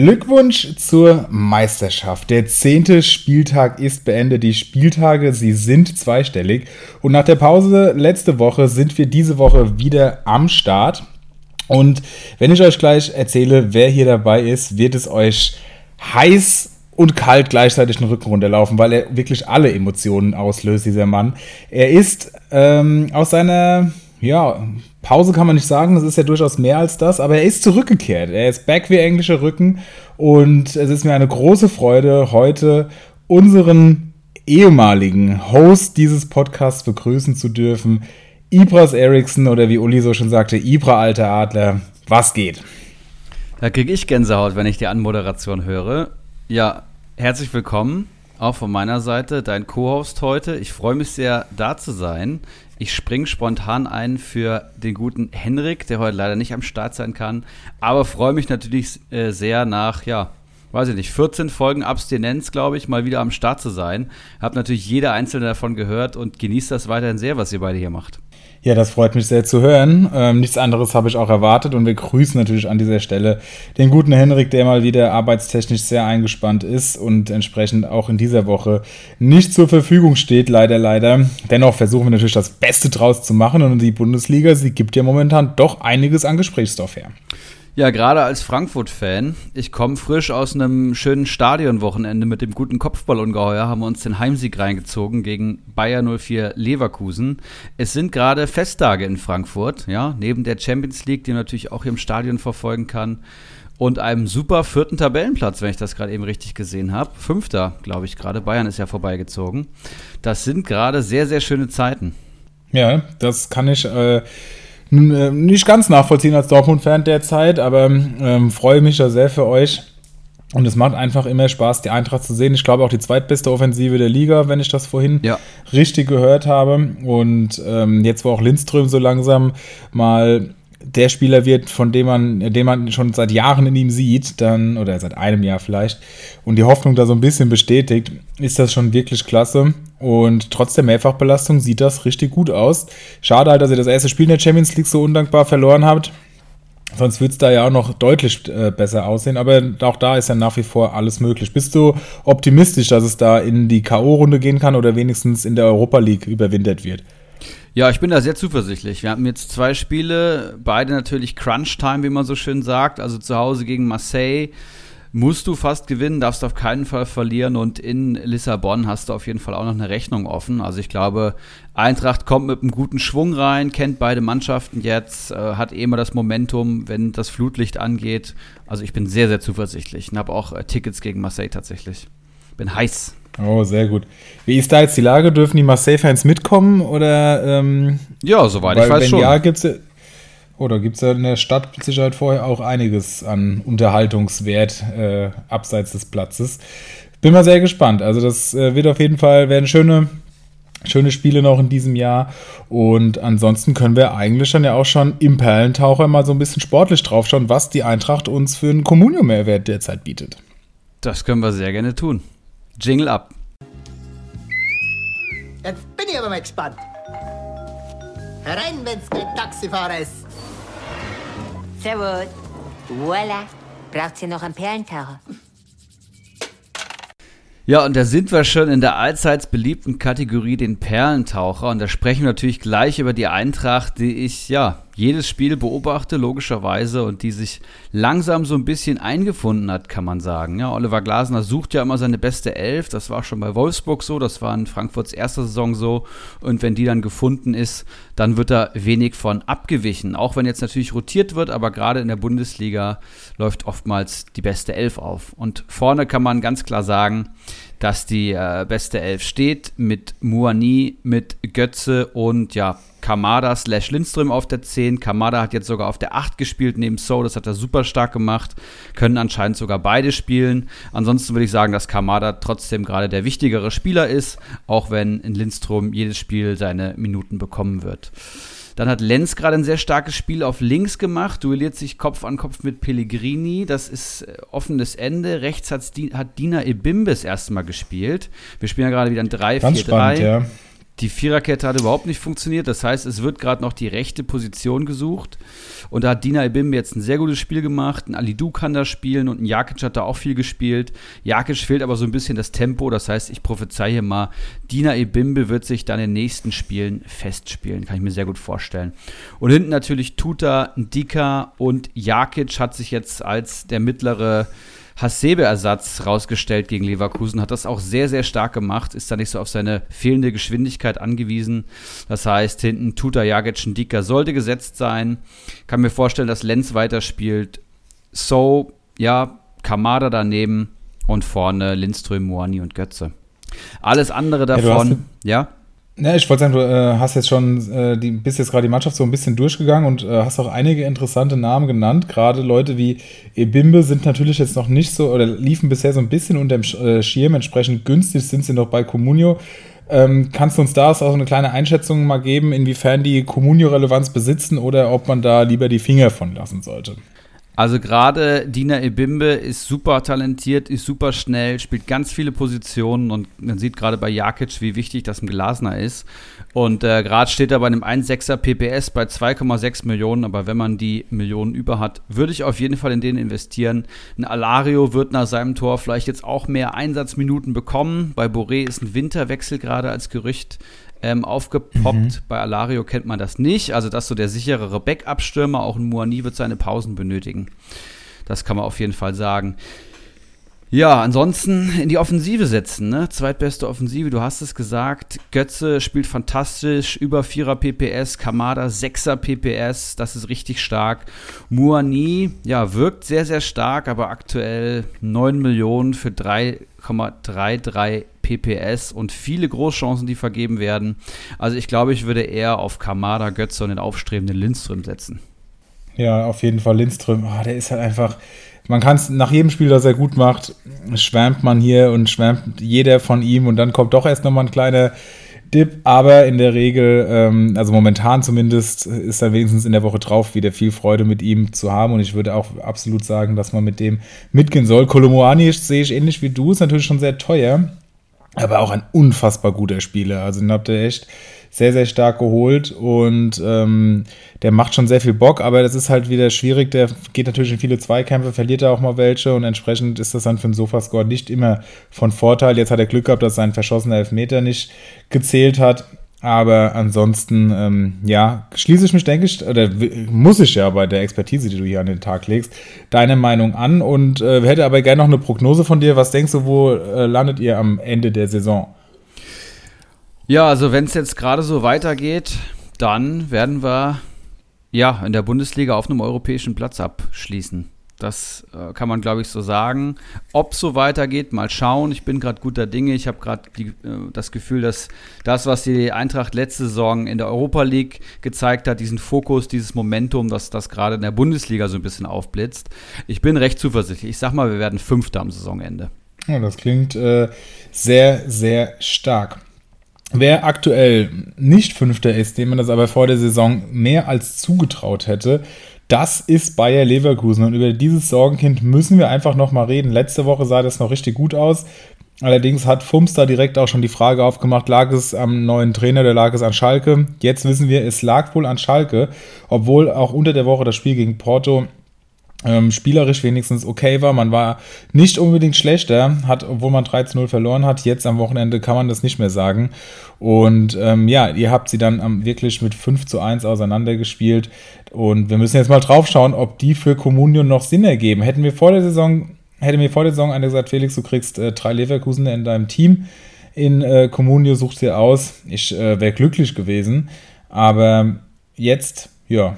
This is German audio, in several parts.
Glückwunsch zur Meisterschaft. Der zehnte Spieltag ist beendet. Die Spieltage, sie sind zweistellig. Und nach der Pause letzte Woche sind wir diese Woche wieder am Start. Und wenn ich euch gleich erzähle, wer hier dabei ist, wird es euch heiß und kalt gleichzeitig den Rücken runterlaufen, weil er wirklich alle Emotionen auslöst, dieser Mann. Er ist ähm, aus seiner ja, Pause kann man nicht sagen, das ist ja durchaus mehr als das, aber er ist zurückgekehrt. Er ist back wie englische Rücken und es ist mir eine große Freude, heute unseren ehemaligen Host dieses Podcasts begrüßen zu dürfen. Ibras Eriksson oder wie Uli so schon sagte, Ibra alter Adler, was geht? Da kriege ich Gänsehaut, wenn ich die Anmoderation höre. Ja, herzlich willkommen, auch von meiner Seite, dein Co-Host heute. Ich freue mich sehr, da zu sein. Ich springe spontan ein für den guten Henrik, der heute leider nicht am Start sein kann, aber freue mich natürlich äh, sehr nach, ja, weiß ich nicht, 14 Folgen Abstinenz, glaube ich, mal wieder am Start zu sein. Hab natürlich jeder einzelne davon gehört und genießt das weiterhin sehr, was ihr beide hier macht. Ja, das freut mich sehr zu hören. Ähm, nichts anderes habe ich auch erwartet und wir grüßen natürlich an dieser Stelle den guten Henrik, der mal wieder arbeitstechnisch sehr eingespannt ist und entsprechend auch in dieser Woche nicht zur Verfügung steht, leider, leider. Dennoch versuchen wir natürlich das Beste draus zu machen und die Bundesliga, sie gibt ja momentan doch einiges an Gesprächsstoff her. Ja, gerade als Frankfurt-Fan. Ich komme frisch aus einem schönen Stadionwochenende mit dem guten Kopfballungeheuer, haben wir uns den Heimsieg reingezogen gegen Bayer 04 Leverkusen. Es sind gerade Festtage in Frankfurt, ja, neben der Champions League, die man natürlich auch hier im Stadion verfolgen kann. Und einem super vierten Tabellenplatz, wenn ich das gerade eben richtig gesehen habe. Fünfter, glaube ich gerade. Bayern ist ja vorbeigezogen. Das sind gerade sehr, sehr schöne Zeiten. Ja, das kann ich. Äh nicht ganz nachvollziehen als Dortmund-Fan derzeit, aber ähm, freue mich da sehr für euch. Und es macht einfach immer Spaß, die Eintracht zu sehen. Ich glaube auch die zweitbeste Offensive der Liga, wenn ich das vorhin ja. richtig gehört habe. Und ähm, jetzt, wo auch Lindström so langsam mal der Spieler wird, von dem man, den man schon seit Jahren in ihm sieht, dann, oder seit einem Jahr vielleicht, und die Hoffnung da so ein bisschen bestätigt, ist das schon wirklich klasse. Und trotz der Mehrfachbelastung sieht das richtig gut aus. Schade halt, dass ihr das erste Spiel in der Champions League so undankbar verloren habt. Sonst würde es da ja auch noch deutlich äh, besser aussehen. Aber auch da ist ja nach wie vor alles möglich. Bist du optimistisch, dass es da in die K.O.-Runde gehen kann oder wenigstens in der Europa League überwintert wird? Ja, ich bin da sehr zuversichtlich. Wir haben jetzt zwei Spiele, beide natürlich Crunch-Time, wie man so schön sagt. Also zu Hause gegen Marseille musst du fast gewinnen, darfst auf keinen Fall verlieren und in Lissabon hast du auf jeden Fall auch noch eine Rechnung offen. Also ich glaube, Eintracht kommt mit einem guten Schwung rein, kennt beide Mannschaften jetzt, äh, hat eh immer das Momentum, wenn das Flutlicht angeht. Also ich bin sehr, sehr zuversichtlich und habe auch äh, Tickets gegen Marseille tatsächlich. Bin heiß. Oh, sehr gut. Wie ist da jetzt die Lage? Dürfen die Marseille-Fans mitkommen? Oder, ähm, ja, soweit ich weiß wenn schon. Ja, gibt's, oder gibt es ja in der Stadt mit Sicherheit vorher auch einiges an Unterhaltungswert äh, abseits des Platzes. Bin mal sehr gespannt. Also, das äh, wird auf jeden Fall, werden schöne, schöne Spiele noch in diesem Jahr. Und ansonsten können wir eigentlich dann ja auch schon im Perlentaucher mal so ein bisschen sportlich draufschauen, was die Eintracht uns für einen Communio-Mehrwert derzeit bietet. Das können wir sehr gerne tun. Jingle ab. Jetzt bin ich aber mal gespannt. Herein, wenn's kein Taxifahrer ist. Servus. Voila. Braucht ihr noch einen Perlentaucher? Ja, und da sind wir schon in der allseits beliebten Kategorie den Perlentaucher. Und da sprechen wir natürlich gleich über die Eintracht, die ich ja jedes Spiel beobachte, logischerweise, und die sich langsam so ein bisschen eingefunden hat, kann man sagen. Ja, Oliver Glasner sucht ja immer seine beste Elf. Das war schon bei Wolfsburg so, das war in Frankfurts erster Saison so. Und wenn die dann gefunden ist, dann wird da wenig von abgewichen. Auch wenn jetzt natürlich rotiert wird, aber gerade in der Bundesliga läuft oftmals die beste Elf auf. Und vorne kann man ganz klar sagen, dass die äh, beste Elf steht mit Muani, mit Götze und ja, Kamada slash Lindström auf der 10. Kamada hat jetzt sogar auf der 8 gespielt neben So, das hat er super stark gemacht. Können anscheinend sogar beide spielen. Ansonsten würde ich sagen, dass Kamada trotzdem gerade der wichtigere Spieler ist, auch wenn in Lindström jedes Spiel seine Minuten bekommen wird. Dann hat Lenz gerade ein sehr starkes Spiel auf links gemacht, duelliert sich Kopf an Kopf mit Pellegrini. Das ist äh, offenes Ende. Rechts hat Dina Ebimbes erstmal gespielt. Wir spielen ja gerade wieder ein 3-4-3. Ja. Die Viererkette hat überhaupt nicht funktioniert. Das heißt, es wird gerade noch die rechte Position gesucht. Und da hat Dina Ebimbe jetzt ein sehr gutes Spiel gemacht. Ein Alidu kann da spielen und ein Jakic hat da auch viel gespielt. Jakic fehlt aber so ein bisschen das Tempo. Das heißt, ich prophezeie mal, Dina Ebimbe wird sich dann in den nächsten Spielen festspielen. Kann ich mir sehr gut vorstellen. Und hinten natürlich Tuta, Ndika und Jakic hat sich jetzt als der mittlere Hasebe-Ersatz rausgestellt gegen Leverkusen, hat das auch sehr, sehr stark gemacht, ist da nicht so auf seine fehlende Geschwindigkeit angewiesen. Das heißt, hinten Tuta Jagic Dicker sollte gesetzt sein. Kann mir vorstellen, dass Lenz weiterspielt. So, ja, Kamada daneben und vorne Lindström, Moani und Götze. Alles andere davon, ja. Ja? Ich wollte sagen, du äh, hast jetzt schon, äh, die, bist jetzt gerade die Mannschaft so ein bisschen durchgegangen und äh, hast auch einige interessante Namen genannt. Gerade Leute wie Ebimbe sind natürlich jetzt noch nicht so oder liefen bisher so ein bisschen unter dem äh, Schirm. Entsprechend günstig sind sie noch bei Comunio. Ähm, kannst du uns da auch eine kleine Einschätzung mal geben, inwiefern die Comunio-Relevanz besitzen oder ob man da lieber die Finger von lassen sollte? Also gerade Dina Ebimbe ist super talentiert, ist super schnell, spielt ganz viele Positionen und man sieht gerade bei Jakic, wie wichtig das ein Glasner ist. Und äh, gerade steht er bei einem 1,6er PPS bei 2,6 Millionen, aber wenn man die Millionen über hat, würde ich auf jeden Fall in den investieren. Ein Alario wird nach seinem Tor vielleicht jetzt auch mehr Einsatzminuten bekommen. Bei Boré ist ein Winterwechsel gerade als Gerücht ähm, aufgepoppt. Mhm. Bei Alario kennt man das nicht. Also das ist so der sicherere Backup-Stürmer. Auch ein Muani wird seine Pausen benötigen. Das kann man auf jeden Fall sagen. Ja, ansonsten in die Offensive setzen, ne? Zweitbeste Offensive, du hast es gesagt. Götze spielt fantastisch, über 4er PPS, Kamada 6er PPS, das ist richtig stark. Muani, ja, wirkt sehr, sehr stark, aber aktuell 9 Millionen für 3,33 PPS und viele Großchancen, die vergeben werden. Also ich glaube, ich würde eher auf Kamada, Götze und den aufstrebenden Lindström setzen. Ja, auf jeden Fall Lindström. Oh, der ist halt einfach man kann es nach jedem Spiel, das er gut macht, schwärmt man hier und schwärmt jeder von ihm und dann kommt doch erst nochmal ein kleiner Dip, aber in der Regel, ähm, also momentan zumindest, ist er wenigstens in der Woche drauf wieder viel Freude mit ihm zu haben und ich würde auch absolut sagen, dass man mit dem mitgehen soll. Kolomoani sehe ich ähnlich wie du, ist natürlich schon sehr teuer, aber auch ein unfassbar guter Spieler. Also den habt ihr echt sehr, sehr stark geholt und ähm, der macht schon sehr viel Bock, aber das ist halt wieder schwierig. Der geht natürlich in viele Zweikämpfe, verliert er auch mal welche und entsprechend ist das dann für einen Sofascore nicht immer von Vorteil. Jetzt hat er Glück gehabt, dass sein verschossener Elfmeter nicht gezählt hat. Aber ansonsten, ähm, ja, schließe ich mich, denke ich, oder muss ich ja bei der Expertise, die du hier an den Tag legst, deine Meinung an und äh, hätte aber gerne noch eine Prognose von dir. Was denkst du, wo äh, landet ihr am Ende der Saison? Ja, also wenn es jetzt gerade so weitergeht, dann werden wir ja in der Bundesliga auf einem europäischen Platz abschließen. Das äh, kann man, glaube ich, so sagen. Ob so weitergeht, mal schauen. Ich bin gerade guter Dinge. Ich habe gerade äh, das Gefühl, dass das, was die Eintracht letzte Saison in der Europa League gezeigt hat, diesen Fokus, dieses Momentum, dass das gerade in der Bundesliga so ein bisschen aufblitzt. Ich bin recht zuversichtlich. Ich sag mal, wir werden Fünfter am Saisonende. Ja, das klingt äh, sehr, sehr stark. Wer aktuell nicht Fünfter ist, dem man das aber vor der Saison mehr als zugetraut hätte, das ist Bayer Leverkusen. Und über dieses Sorgenkind müssen wir einfach nochmal reden. Letzte Woche sah das noch richtig gut aus. Allerdings hat Fums da direkt auch schon die Frage aufgemacht, lag es am neuen Trainer oder lag es an Schalke? Jetzt wissen wir, es lag wohl an Schalke, obwohl auch unter der Woche das Spiel gegen Porto ähm, spielerisch wenigstens okay war. Man war nicht unbedingt schlechter, hat, obwohl man 13-0 verloren hat. Jetzt am Wochenende kann man das nicht mehr sagen. Und ähm, ja, ihr habt sie dann wirklich mit 5 zu 1 auseinandergespielt. Und wir müssen jetzt mal drauf schauen, ob die für Communion noch Sinn ergeben. Hätten wir vor der Saison, hätte mir vor der Saison einer gesagt, Felix, du kriegst äh, drei Leverkusen in deinem Team. In äh, Comunio suchst dir aus. Ich äh, wäre glücklich gewesen. Aber jetzt, ja,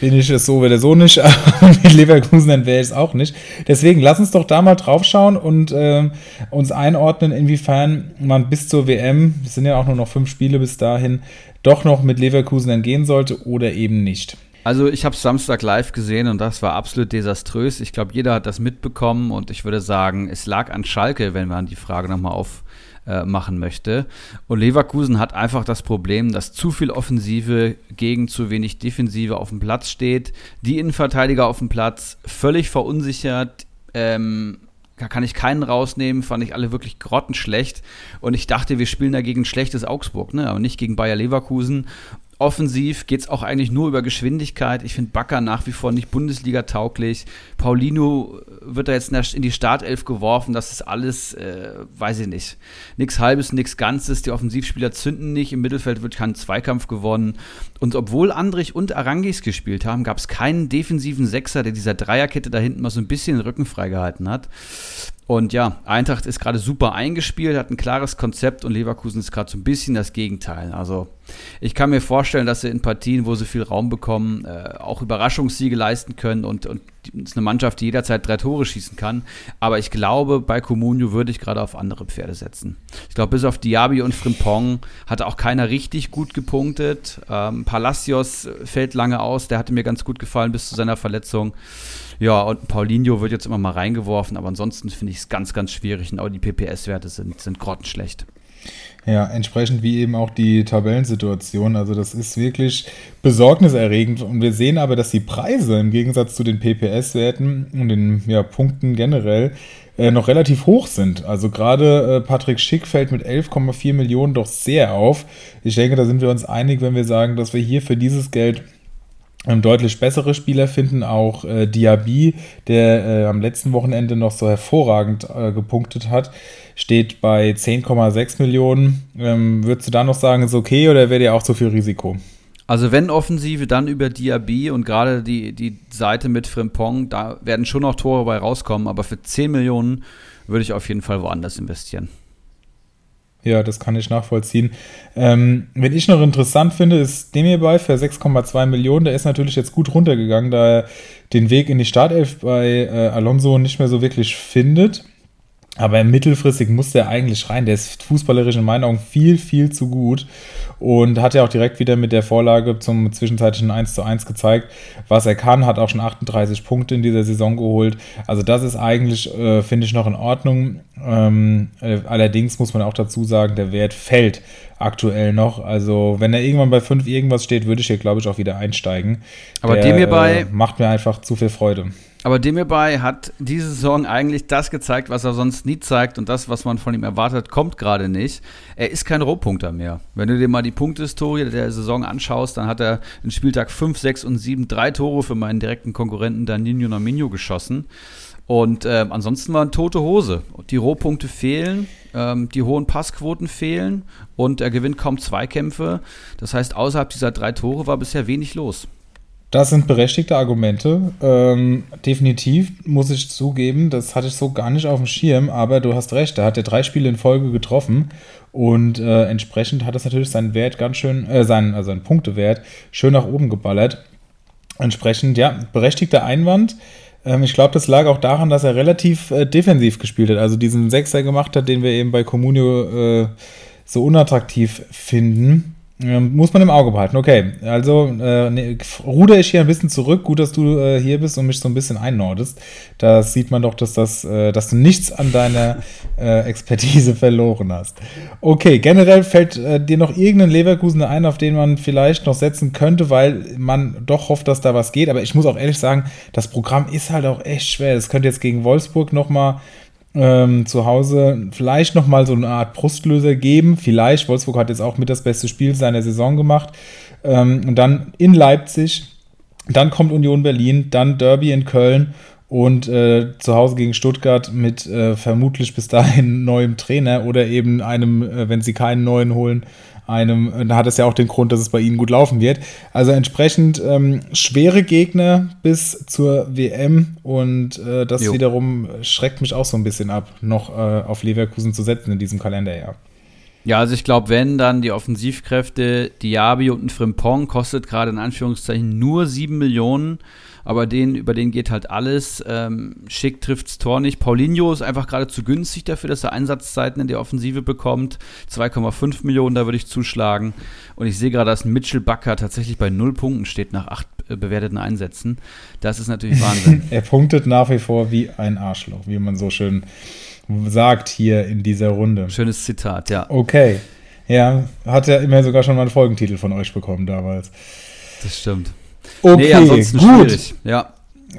bin ich es so oder so nicht, aber mit Leverkusen dann wäre ich es auch nicht. Deswegen lass uns doch da mal drauf schauen und äh, uns einordnen, inwiefern man bis zur WM, es sind ja auch nur noch fünf Spiele bis dahin, doch noch mit Leverkusen dann gehen sollte oder eben nicht. Also ich habe Samstag live gesehen und das war absolut desaströs. Ich glaube, jeder hat das mitbekommen und ich würde sagen, es lag an Schalke, wenn man die Frage nochmal auf äh, machen möchte. Und Leverkusen hat einfach das Problem, dass zu viel Offensive gegen zu wenig Defensive auf dem Platz steht. Die Innenverteidiger auf dem Platz völlig verunsichert. Ähm, da kann ich keinen rausnehmen, fand ich alle wirklich grottenschlecht. Und ich dachte, wir spielen dagegen ein schlechtes Augsburg, ne? aber nicht gegen Bayer Leverkusen. Offensiv geht es auch eigentlich nur über Geschwindigkeit. Ich finde Bakker nach wie vor nicht Bundesliga-tauglich. Paulino wird da jetzt in die Startelf geworfen. Das ist alles, äh, weiß ich nicht. Nichts Halbes, nichts Ganzes. Die Offensivspieler zünden nicht. Im Mittelfeld wird kein Zweikampf gewonnen. Und obwohl Andrich und Arangis gespielt haben, gab es keinen defensiven Sechser, der dieser Dreierkette da hinten mal so ein bisschen den Rücken freigehalten hat. Und ja, Eintracht ist gerade super eingespielt, hat ein klares Konzept und Leverkusen ist gerade so ein bisschen das Gegenteil. Also ich kann mir vorstellen, dass sie in Partien, wo sie viel Raum bekommen, äh, auch Überraschungssiege leisten können und, und ist eine Mannschaft, die jederzeit drei Tore schießen kann. Aber ich glaube, bei Comunio würde ich gerade auf andere Pferde setzen. Ich glaube, bis auf Diaby und Frimpong hat auch keiner richtig gut gepunktet. Ähm, Palacios fällt lange aus, der hatte mir ganz gut gefallen bis zu seiner Verletzung. Ja, und Paulinho wird jetzt immer mal reingeworfen, aber ansonsten finde ich es ganz, ganz schwierig und auch die PPS-Werte sind, sind grottenschlecht. Ja, entsprechend wie eben auch die Tabellensituation. Also das ist wirklich besorgniserregend. Und wir sehen aber, dass die Preise im Gegensatz zu den PPS-Werten und den ja, Punkten generell äh, noch relativ hoch sind. Also gerade äh, Patrick Schick fällt mit 11,4 Millionen doch sehr auf. Ich denke, da sind wir uns einig, wenn wir sagen, dass wir hier für dieses Geld deutlich bessere Spieler finden. Auch äh, Diaby, der äh, am letzten Wochenende noch so hervorragend äh, gepunktet hat, steht bei 10,6 Millionen. Ähm, würdest du da noch sagen, ist okay oder wäre dir auch zu viel Risiko? Also wenn Offensive, dann über Diaby und gerade die, die Seite mit Frimpong, da werden schon noch Tore bei rauskommen, aber für 10 Millionen würde ich auf jeden Fall woanders investieren. Ja, das kann ich nachvollziehen. Ähm, wenn ich noch interessant finde, ist dem hierbei für 6,2 Millionen. Der ist natürlich jetzt gut runtergegangen, da er den Weg in die Startelf bei äh, Alonso nicht mehr so wirklich findet. Aber mittelfristig muss der eigentlich rein. Der ist fußballerisch in meinen Augen viel, viel zu gut. Und hat ja auch direkt wieder mit der Vorlage zum zwischenzeitlichen 1 zu 1 gezeigt, was er kann. Hat auch schon 38 Punkte in dieser Saison geholt. Also das ist eigentlich, äh, finde ich, noch in Ordnung. Ähm, äh, allerdings muss man auch dazu sagen, der Wert fällt aktuell noch. Also wenn er irgendwann bei 5 irgendwas steht, würde ich hier, glaube ich, auch wieder einsteigen. Aber der, dem hierbei äh, macht mir einfach zu viel Freude. Aber Demirbay hat diese Saison eigentlich das gezeigt, was er sonst nie zeigt und das, was man von ihm erwartet, kommt gerade nicht. Er ist kein Rohpunkter mehr. Wenn du dir mal die Punktehistorie der Saison anschaust, dann hat er in Spieltag 5, 6 und 7 drei Tore für meinen direkten Konkurrenten Danilo Nominio geschossen. Und äh, ansonsten waren tote Hose. Die Rohpunkte fehlen, ähm, die hohen Passquoten fehlen und er gewinnt kaum Zweikämpfe. Das heißt, außerhalb dieser drei Tore war bisher wenig los. Das sind berechtigte Argumente. Ähm, definitiv muss ich zugeben, das hatte ich so gar nicht auf dem Schirm, aber du hast recht, da hat er drei Spiele in Folge getroffen und äh, entsprechend hat das natürlich seinen Wert ganz schön, äh, seinen, also seinen Punktewert schön nach oben geballert. Entsprechend, ja, berechtigter Einwand. Ähm, ich glaube, das lag auch daran, dass er relativ äh, defensiv gespielt hat, also diesen Sechser gemacht hat, den wir eben bei Comunio äh, so unattraktiv finden. Muss man im Auge behalten. Okay, also äh, ne, ruder ich hier ein bisschen zurück. Gut, dass du äh, hier bist und mich so ein bisschen einnordest. Da sieht man doch, dass, das, äh, dass du nichts an deiner äh, Expertise verloren hast. Okay, generell fällt äh, dir noch irgendein Leverkusen ein, auf den man vielleicht noch setzen könnte, weil man doch hofft, dass da was geht. Aber ich muss auch ehrlich sagen, das Programm ist halt auch echt schwer. Es könnte jetzt gegen Wolfsburg nochmal ähm, zu Hause vielleicht nochmal so eine Art Brustlöser geben. Vielleicht, Wolfsburg hat jetzt auch mit das beste Spiel seiner Saison gemacht. Ähm, und dann in Leipzig, dann kommt Union Berlin, dann Derby in Köln und äh, zu Hause gegen Stuttgart mit äh, vermutlich bis dahin neuem Trainer oder eben einem, äh, wenn sie keinen neuen holen, einem, da hat es ja auch den Grund, dass es bei ihnen gut laufen wird. Also entsprechend ähm, schwere Gegner bis zur WM und äh, das jo. wiederum schreckt mich auch so ein bisschen ab, noch äh, auf Leverkusen zu setzen in diesem Kalenderjahr. Ja, also ich glaube, wenn dann die Offensivkräfte Diaby und ein Frimpong kostet gerade in Anführungszeichen nur 7 Millionen aber den, über den geht halt alles. Ähm, Schick trifft's Tor nicht. Paulinho ist einfach gerade zu günstig dafür, dass er Einsatzzeiten in der Offensive bekommt. 2,5 Millionen, da würde ich zuschlagen. Und ich sehe gerade, dass Mitchell Bakker tatsächlich bei null Punkten steht nach acht äh, bewerteten Einsätzen. Das ist natürlich Wahnsinn. er punktet nach wie vor wie ein Arschloch, wie man so schön sagt hier in dieser Runde. Schönes Zitat, ja. Okay. Ja, hat ja immer sogar schon mal einen Folgentitel von euch bekommen damals. Das stimmt. Okay, nee, gut. Ja.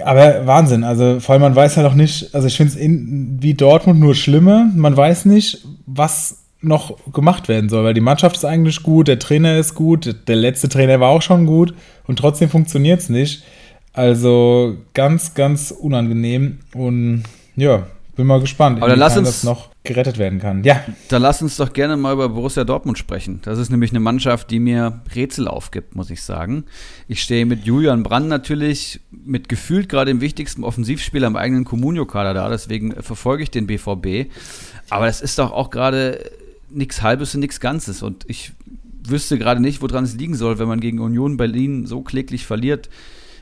aber Wahnsinn, also vor allem man weiß halt auch nicht, also ich finde es wie Dortmund nur schlimmer, man weiß nicht, was noch gemacht werden soll, weil die Mannschaft ist eigentlich gut, der Trainer ist gut, der letzte Trainer war auch schon gut und trotzdem funktioniert es nicht. Also ganz, ganz unangenehm und ja, bin mal gespannt, Aber dann lass uns, noch gerettet werden kann. Ja. Dann lass uns doch gerne mal über Borussia Dortmund sprechen. Das ist nämlich eine Mannschaft, die mir Rätsel aufgibt, muss ich sagen. Ich stehe mit Julian Brand natürlich mit gefühlt gerade dem wichtigsten Offensivspieler im eigenen Comunio-Kader da, deswegen verfolge ich den BVB. Aber es ist doch auch gerade nichts Halbes und nichts Ganzes. Und ich wüsste gerade nicht, woran es liegen soll, wenn man gegen Union Berlin so kläglich verliert.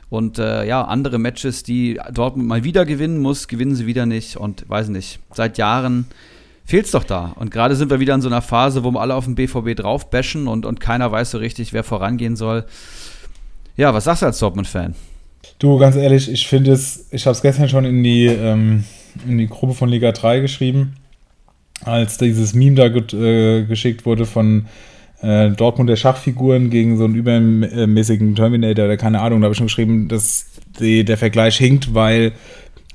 Und äh, ja, andere Matches, die Dortmund mal wieder gewinnen muss, gewinnen sie wieder nicht. Und weiß nicht, seit Jahren fehlt es doch da. Und gerade sind wir wieder in so einer Phase, wo wir alle auf den BVB drauf bashen und, und keiner weiß so richtig, wer vorangehen soll. Ja, was sagst du als Dortmund-Fan? Du, ganz ehrlich, ich finde es, ich habe es gestern schon in die, ähm, in die Gruppe von Liga 3 geschrieben, als dieses Meme da äh, geschickt wurde von äh, Dortmund der Schachfiguren gegen so einen übermäßigen Terminator oder keine Ahnung, da habe ich schon geschrieben, dass die, der Vergleich hinkt, weil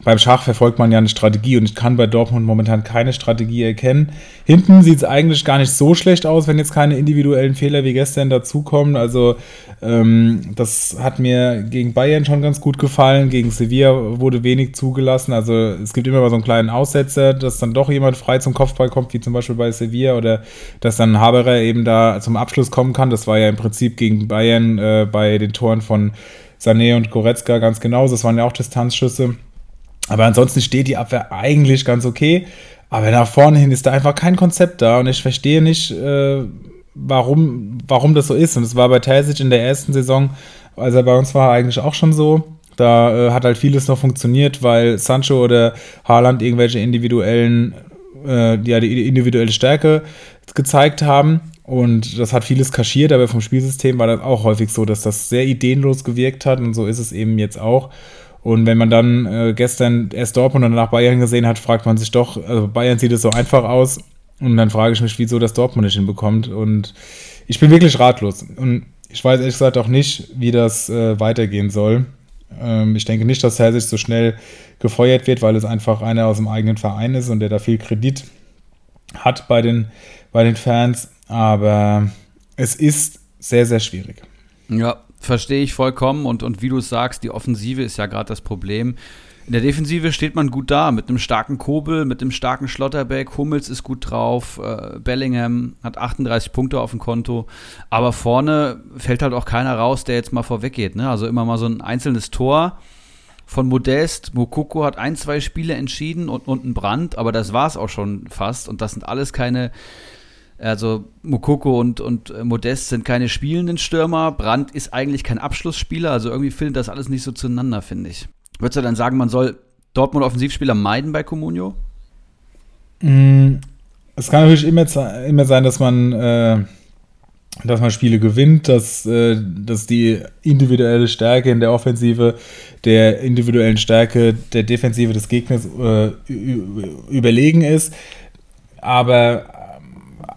beim Schach verfolgt man ja eine Strategie und ich kann bei Dortmund momentan keine Strategie erkennen. Hinten sieht es eigentlich gar nicht so schlecht aus, wenn jetzt keine individuellen Fehler wie gestern dazukommen. Also ähm, das hat mir gegen Bayern schon ganz gut gefallen. Gegen Sevilla wurde wenig zugelassen. Also es gibt immer mal so einen kleinen Aussetzer, dass dann doch jemand frei zum Kopfball kommt, wie zum Beispiel bei Sevilla oder dass dann Haberer eben da zum Abschluss kommen kann. Das war ja im Prinzip gegen Bayern äh, bei den Toren von Sané und Goretzka ganz genauso. Das waren ja auch Distanzschüsse. Aber ansonsten steht die Abwehr eigentlich ganz okay. Aber nach vorne hin ist da einfach kein Konzept da und ich verstehe nicht, äh, warum, warum das so ist. Und es war bei Terzic in der ersten Saison, als er bei uns war, eigentlich auch schon so. Da äh, hat halt vieles noch funktioniert, weil Sancho oder Haaland irgendwelche individuellen, äh, ja, die individuelle Stärke gezeigt haben. Und das hat vieles kaschiert, aber vom Spielsystem war das auch häufig so, dass das sehr ideenlos gewirkt hat und so ist es eben jetzt auch. Und wenn man dann äh, gestern erst Dortmund und danach Bayern gesehen hat, fragt man sich doch, also Bayern sieht es so einfach aus. Und dann frage ich mich, wieso das Dortmund nicht hinbekommt. Und ich bin wirklich ratlos. Und ich weiß ehrlich gesagt auch nicht, wie das äh, weitergehen soll. Ähm, ich denke nicht, dass Herr sich so schnell gefeuert wird, weil es einfach einer aus dem eigenen Verein ist und der da viel Kredit hat bei den, bei den Fans. Aber es ist sehr, sehr schwierig. Ja, verstehe ich vollkommen. Und, und wie du sagst, die Offensive ist ja gerade das Problem. In der Defensive steht man gut da, mit einem starken Kobel, mit einem starken Schlotterbeck. Hummels ist gut drauf, äh, Bellingham hat 38 Punkte auf dem Konto. Aber vorne fällt halt auch keiner raus, der jetzt mal vorweggeht. Ne? Also immer mal so ein einzelnes Tor von Modest. Mokoko hat ein, zwei Spiele entschieden und, und ein Brand, aber das war es auch schon fast. Und das sind alles keine also Mokoko und, und äh, Modest sind keine spielenden Stürmer. Brandt ist eigentlich kein Abschlussspieler. Also irgendwie findet das alles nicht so zueinander, finde ich. Würdest du dann sagen, man soll Dortmund Offensivspieler meiden bei Comunio? Mm, es kann natürlich immer, immer sein, dass man, äh, dass man Spiele gewinnt, dass, äh, dass die individuelle Stärke in der Offensive der individuellen Stärke der Defensive des Gegners äh, überlegen ist. Aber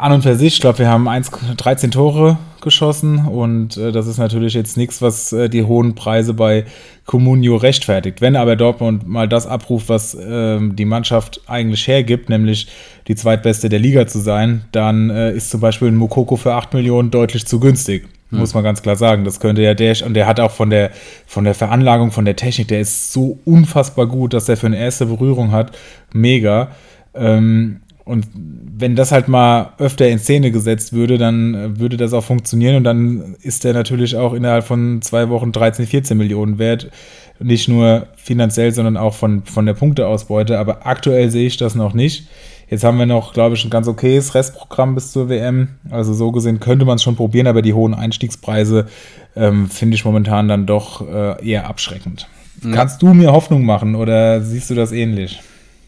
an und für sich, ich glaube, wir haben 1, 13 Tore geschossen und äh, das ist natürlich jetzt nichts, was äh, die hohen Preise bei Comunio rechtfertigt. Wenn aber Dortmund mal das abruft, was äh, die Mannschaft eigentlich hergibt, nämlich die zweitbeste der Liga zu sein, dann äh, ist zum Beispiel ein Mokoko für 8 Millionen deutlich zu günstig. Hm. Muss man ganz klar sagen. Das könnte ja der, und der hat auch von der, von der Veranlagung, von der Technik, der ist so unfassbar gut, dass der für eine erste Berührung hat. Mega. Ähm, und wenn das halt mal öfter in Szene gesetzt würde, dann äh, würde das auch funktionieren und dann ist der natürlich auch innerhalb von zwei Wochen 13, 14 Millionen wert. Nicht nur finanziell, sondern auch von, von der Punkteausbeute. Aber aktuell sehe ich das noch nicht. Jetzt haben wir noch, glaube ich, ein ganz okayes Restprogramm bis zur WM. Also so gesehen könnte man es schon probieren, aber die hohen Einstiegspreise ähm, finde ich momentan dann doch äh, eher abschreckend. Ja. Kannst du mir Hoffnung machen oder siehst du das ähnlich?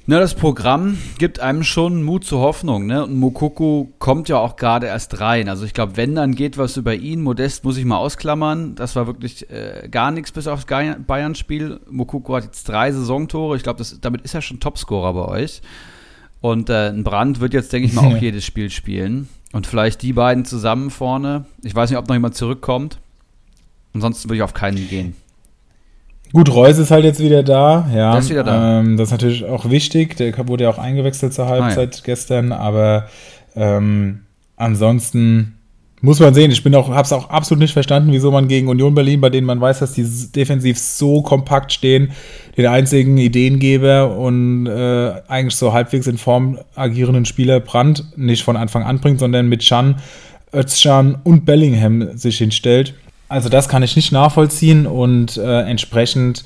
Na, das Programm gibt einem schon Mut zur Hoffnung, ne? Und Mokoko kommt ja auch gerade erst rein. Also ich glaube, wenn, dann geht was über ihn. Modest muss ich mal ausklammern. Das war wirklich äh, gar nichts bis aufs Bayern-Spiel. Mokoko hat jetzt drei Saisontore. Ich glaube, damit ist er schon Topscorer bei euch. Und äh, ein Brand wird jetzt, denke ich mal, auch jedes Spiel spielen. Und vielleicht die beiden zusammen vorne. Ich weiß nicht, ob noch jemand zurückkommt. Ansonsten würde ich auf keinen gehen. Gut, Reus ist halt jetzt wieder da. Ja, Der ist wieder da. Ähm, das ist natürlich auch wichtig. Der wurde ja auch eingewechselt zur Halbzeit gestern, aber ähm, ansonsten muss man sehen. Ich bin auch, habe es auch absolut nicht verstanden, wieso man gegen Union Berlin, bei denen man weiß, dass die defensiv so kompakt stehen, den einzigen Ideengeber und äh, eigentlich so halbwegs in Form agierenden Spieler Brandt nicht von Anfang an bringt, sondern mit Chan, Özcan und Bellingham sich hinstellt. Also das kann ich nicht nachvollziehen und äh, entsprechend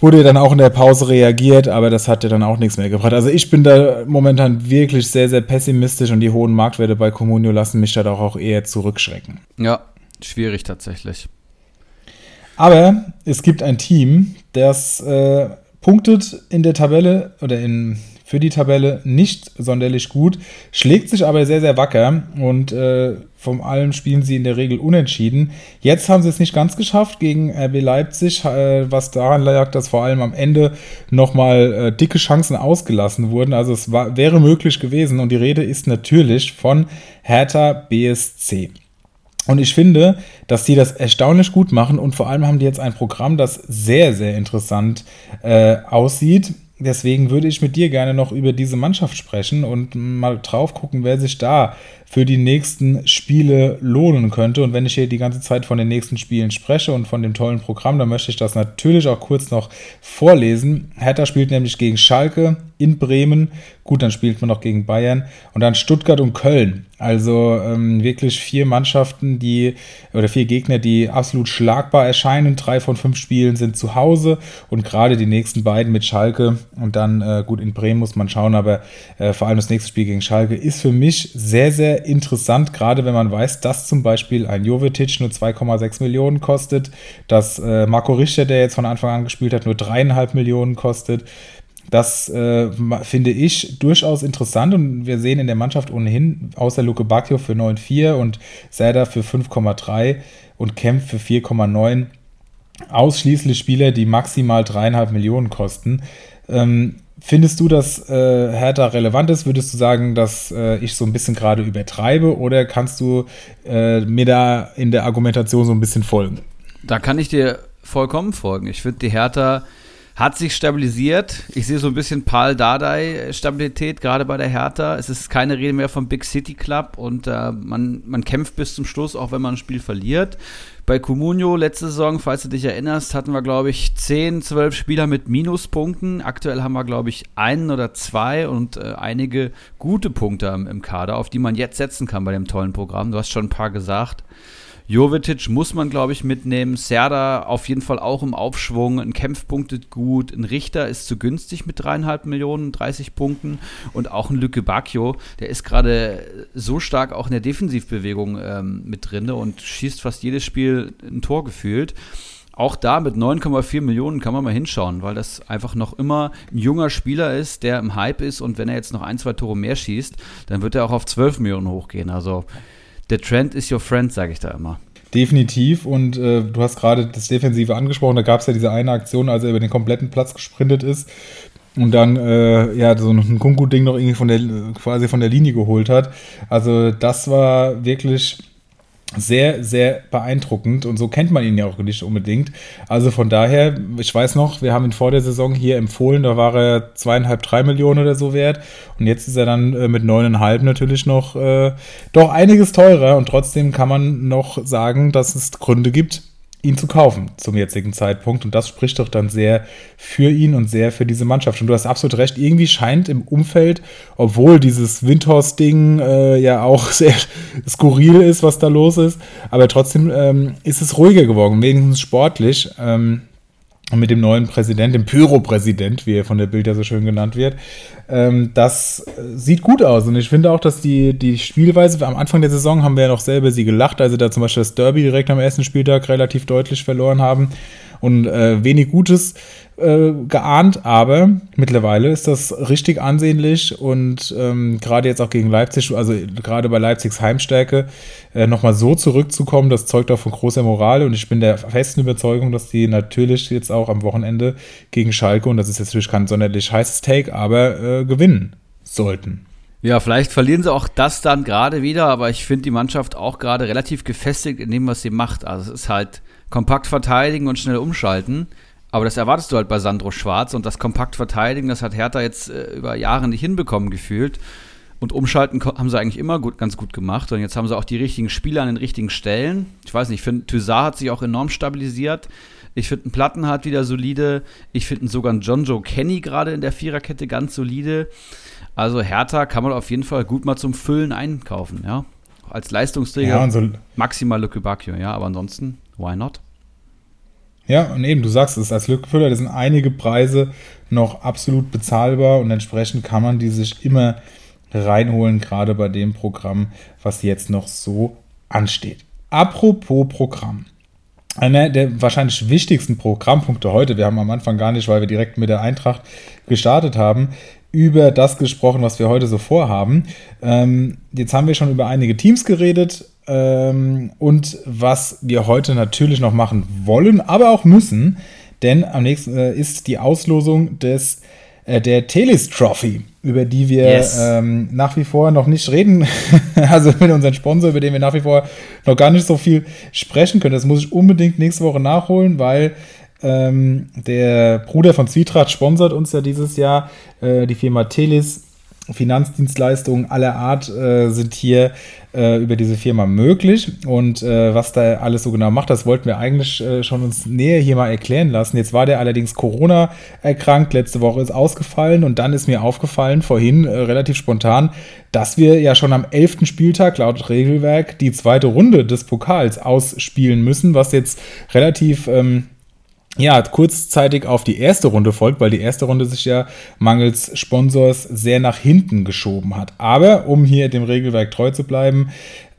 wurde dann auch in der Pause reagiert, aber das hat ja dann auch nichts mehr gebracht. Also ich bin da momentan wirklich sehr, sehr pessimistisch und die hohen Marktwerte bei Comunio lassen mich da doch auch eher zurückschrecken. Ja, schwierig tatsächlich. Aber es gibt ein Team, das äh, punktet in der Tabelle oder in, für die Tabelle nicht sonderlich gut, schlägt sich aber sehr, sehr wacker und äh, von allem spielen sie in der Regel unentschieden. Jetzt haben sie es nicht ganz geschafft gegen RB Leipzig, äh, was daran lag, dass vor allem am Ende nochmal äh, dicke Chancen ausgelassen wurden. Also es war, wäre möglich gewesen und die Rede ist natürlich von Hertha BSC. Und ich finde, dass die das erstaunlich gut machen und vor allem haben die jetzt ein Programm, das sehr, sehr interessant äh, aussieht. Deswegen würde ich mit dir gerne noch über diese Mannschaft sprechen und mal drauf gucken, wer sich da für die nächsten Spiele lohnen könnte. Und wenn ich hier die ganze Zeit von den nächsten Spielen spreche und von dem tollen Programm, dann möchte ich das natürlich auch kurz noch vorlesen. Hertha spielt nämlich gegen Schalke in Bremen. Gut, dann spielt man noch gegen Bayern und dann Stuttgart und Köln. Also ähm, wirklich vier Mannschaften, die oder vier Gegner, die absolut schlagbar erscheinen. Drei von fünf Spielen sind zu Hause und gerade die nächsten beiden mit Schalke und dann äh, gut in Bremen muss man schauen, aber äh, vor allem das nächste Spiel gegen Schalke ist für mich sehr, sehr interessant, gerade wenn man weiß, dass zum Beispiel ein Jovetic nur 2,6 Millionen kostet, dass äh, Marco Richter, der jetzt von Anfang an gespielt hat, nur dreieinhalb Millionen kostet. Das äh, finde ich durchaus interessant und wir sehen in der Mannschaft ohnehin außer Luke Bacchio für 9,4 und Serda für 5,3 und Kemp für 4,9 ausschließlich Spieler, die maximal dreieinhalb Millionen kosten. Ähm, findest du, dass äh, Hertha relevant ist? Würdest du sagen, dass äh, ich so ein bisschen gerade übertreibe oder kannst du äh, mir da in der Argumentation so ein bisschen folgen? Da kann ich dir vollkommen folgen. Ich finde, die Hertha hat sich stabilisiert. Ich sehe so ein bisschen Paul Dardai-Stabilität, gerade bei der Hertha. Es ist keine Rede mehr vom Big City Club und äh, man, man kämpft bis zum Schluss, auch wenn man ein Spiel verliert. Bei Comunio letzte Saison, falls du dich erinnerst, hatten wir, glaube ich, 10, 12 Spieler mit Minuspunkten. Aktuell haben wir, glaube ich, einen oder zwei und äh, einige gute Punkte im, im Kader, auf die man jetzt setzen kann bei dem tollen Programm. Du hast schon ein paar gesagt. Jovetic muss man, glaube ich, mitnehmen. Serda auf jeden Fall auch im Aufschwung. Ein Kempf punktet gut. Ein Richter ist zu günstig mit dreieinhalb Millionen, 30 Punkten. Und auch ein Lücke Bacchio, der ist gerade so stark auch in der Defensivbewegung ähm, mit drin und schießt fast jedes Spiel ein Tor gefühlt. Auch da mit 9,4 Millionen kann man mal hinschauen, weil das einfach noch immer ein junger Spieler ist, der im Hype ist und wenn er jetzt noch ein, zwei Tore mehr schießt, dann wird er auch auf 12 Millionen hochgehen. Also der Trend is your friend, sage ich da immer. Definitiv. Und äh, du hast gerade das Defensive angesprochen. Da gab es ja diese eine Aktion, als er über den kompletten Platz gesprintet ist und dann äh, ja so ein Kunku-Ding noch irgendwie von der quasi von der Linie geholt hat. Also das war wirklich sehr, sehr beeindruckend und so kennt man ihn ja auch nicht unbedingt. Also von daher, ich weiß noch, wir haben ihn vor der Saison hier empfohlen, da war er zweieinhalb, drei Millionen oder so wert und jetzt ist er dann äh, mit neuneinhalb natürlich noch äh, doch einiges teurer und trotzdem kann man noch sagen, dass es Gründe gibt, ihn zu kaufen zum jetzigen Zeitpunkt. Und das spricht doch dann sehr für ihn und sehr für diese Mannschaft. Und du hast absolut recht, irgendwie scheint im Umfeld, obwohl dieses Windhorst-Ding äh, ja auch sehr skurril ist, was da los ist, aber trotzdem ähm, ist es ruhiger geworden, wenigstens sportlich. Ähm, mit dem neuen Präsident, dem Pyro-Präsident, wie er von der Bild ja so schön genannt wird. Ähm, das äh, sieht gut aus. Und ich finde auch, dass die, die Spielweise, am Anfang der Saison haben wir ja noch selber sie gelacht, als sie da zum Beispiel das Derby direkt am ersten Spieltag relativ deutlich verloren haben und äh, wenig Gutes äh, geahnt, aber mittlerweile ist das richtig ansehnlich und ähm, gerade jetzt auch gegen Leipzig, also gerade bei Leipzigs Heimstärke, äh, nochmal so zurückzukommen, das zeugt auch von großer Moral und ich bin der festen Überzeugung, dass die natürlich jetzt auch am Wochenende gegen Schalke, und das ist jetzt natürlich kein sonderlich heißes Take, aber äh, gewinnen sollten. Ja, vielleicht verlieren sie auch das dann gerade wieder, aber ich finde die Mannschaft auch gerade relativ gefestigt in dem, was sie macht. Also es ist halt kompakt verteidigen und schnell umschalten. Aber das erwartest du halt bei Sandro Schwarz und das kompakt verteidigen, das hat Hertha jetzt äh, über Jahre nicht hinbekommen gefühlt. Und umschalten haben sie eigentlich immer gut, ganz gut gemacht. Und jetzt haben sie auch die richtigen Spieler an den richtigen Stellen. Ich weiß nicht, ich finde, Thysar hat sich auch enorm stabilisiert. Ich finde einen Plattenhardt wieder solide. Ich finde sogar einen John Joe Kenny gerade in der Viererkette ganz solide. Also Hertha kann man auf jeden Fall gut mal zum Füllen einkaufen, ja. Als Leistungsträger Ja, so, maximal Bacchio, ja, aber ansonsten, why not? Ja, und eben, du sagst es, als Lückenfüller, da sind einige Preise noch absolut bezahlbar und entsprechend kann man die sich immer reinholen, gerade bei dem Programm, was jetzt noch so ansteht. Apropos Programm. Einer der wahrscheinlich wichtigsten Programmpunkte heute, wir haben am Anfang gar nicht, weil wir direkt mit der Eintracht gestartet haben, über das gesprochen, was wir heute so vorhaben. Ähm, jetzt haben wir schon über einige Teams geredet und was wir heute natürlich noch machen wollen, aber auch müssen, denn am nächsten äh, ist die Auslosung des äh, der Telis Trophy, über die wir Yes. ähm, nach wie vor noch nicht reden, also mit unserem Sponsor, über den wir nach wie vor noch gar nicht so viel sprechen können. Das muss ich unbedingt nächste Woche nachholen, weil ähm, der Bruder von Zwietracht sponsert uns ja dieses Jahr. Äh, die Firma Telis, Finanzdienstleistungen aller Art äh, sind hier äh, über diese Firma möglich. Und äh, was da alles so genau macht, das wollten wir eigentlich äh, schon uns näher hier mal erklären lassen. Jetzt war der allerdings Corona erkrankt, letzte Woche ist ausgefallen und dann ist mir aufgefallen, vorhin äh, relativ spontan, dass wir ja schon am 11. Spieltag laut Regelwerk die zweite Runde des Pokals ausspielen müssen, was jetzt relativ ähm, ja, kurzzeitig auf die erste Runde folgt, weil die erste Runde sich ja mangels Sponsors sehr nach hinten geschoben hat. Aber um hier dem Regelwerk treu zu bleiben,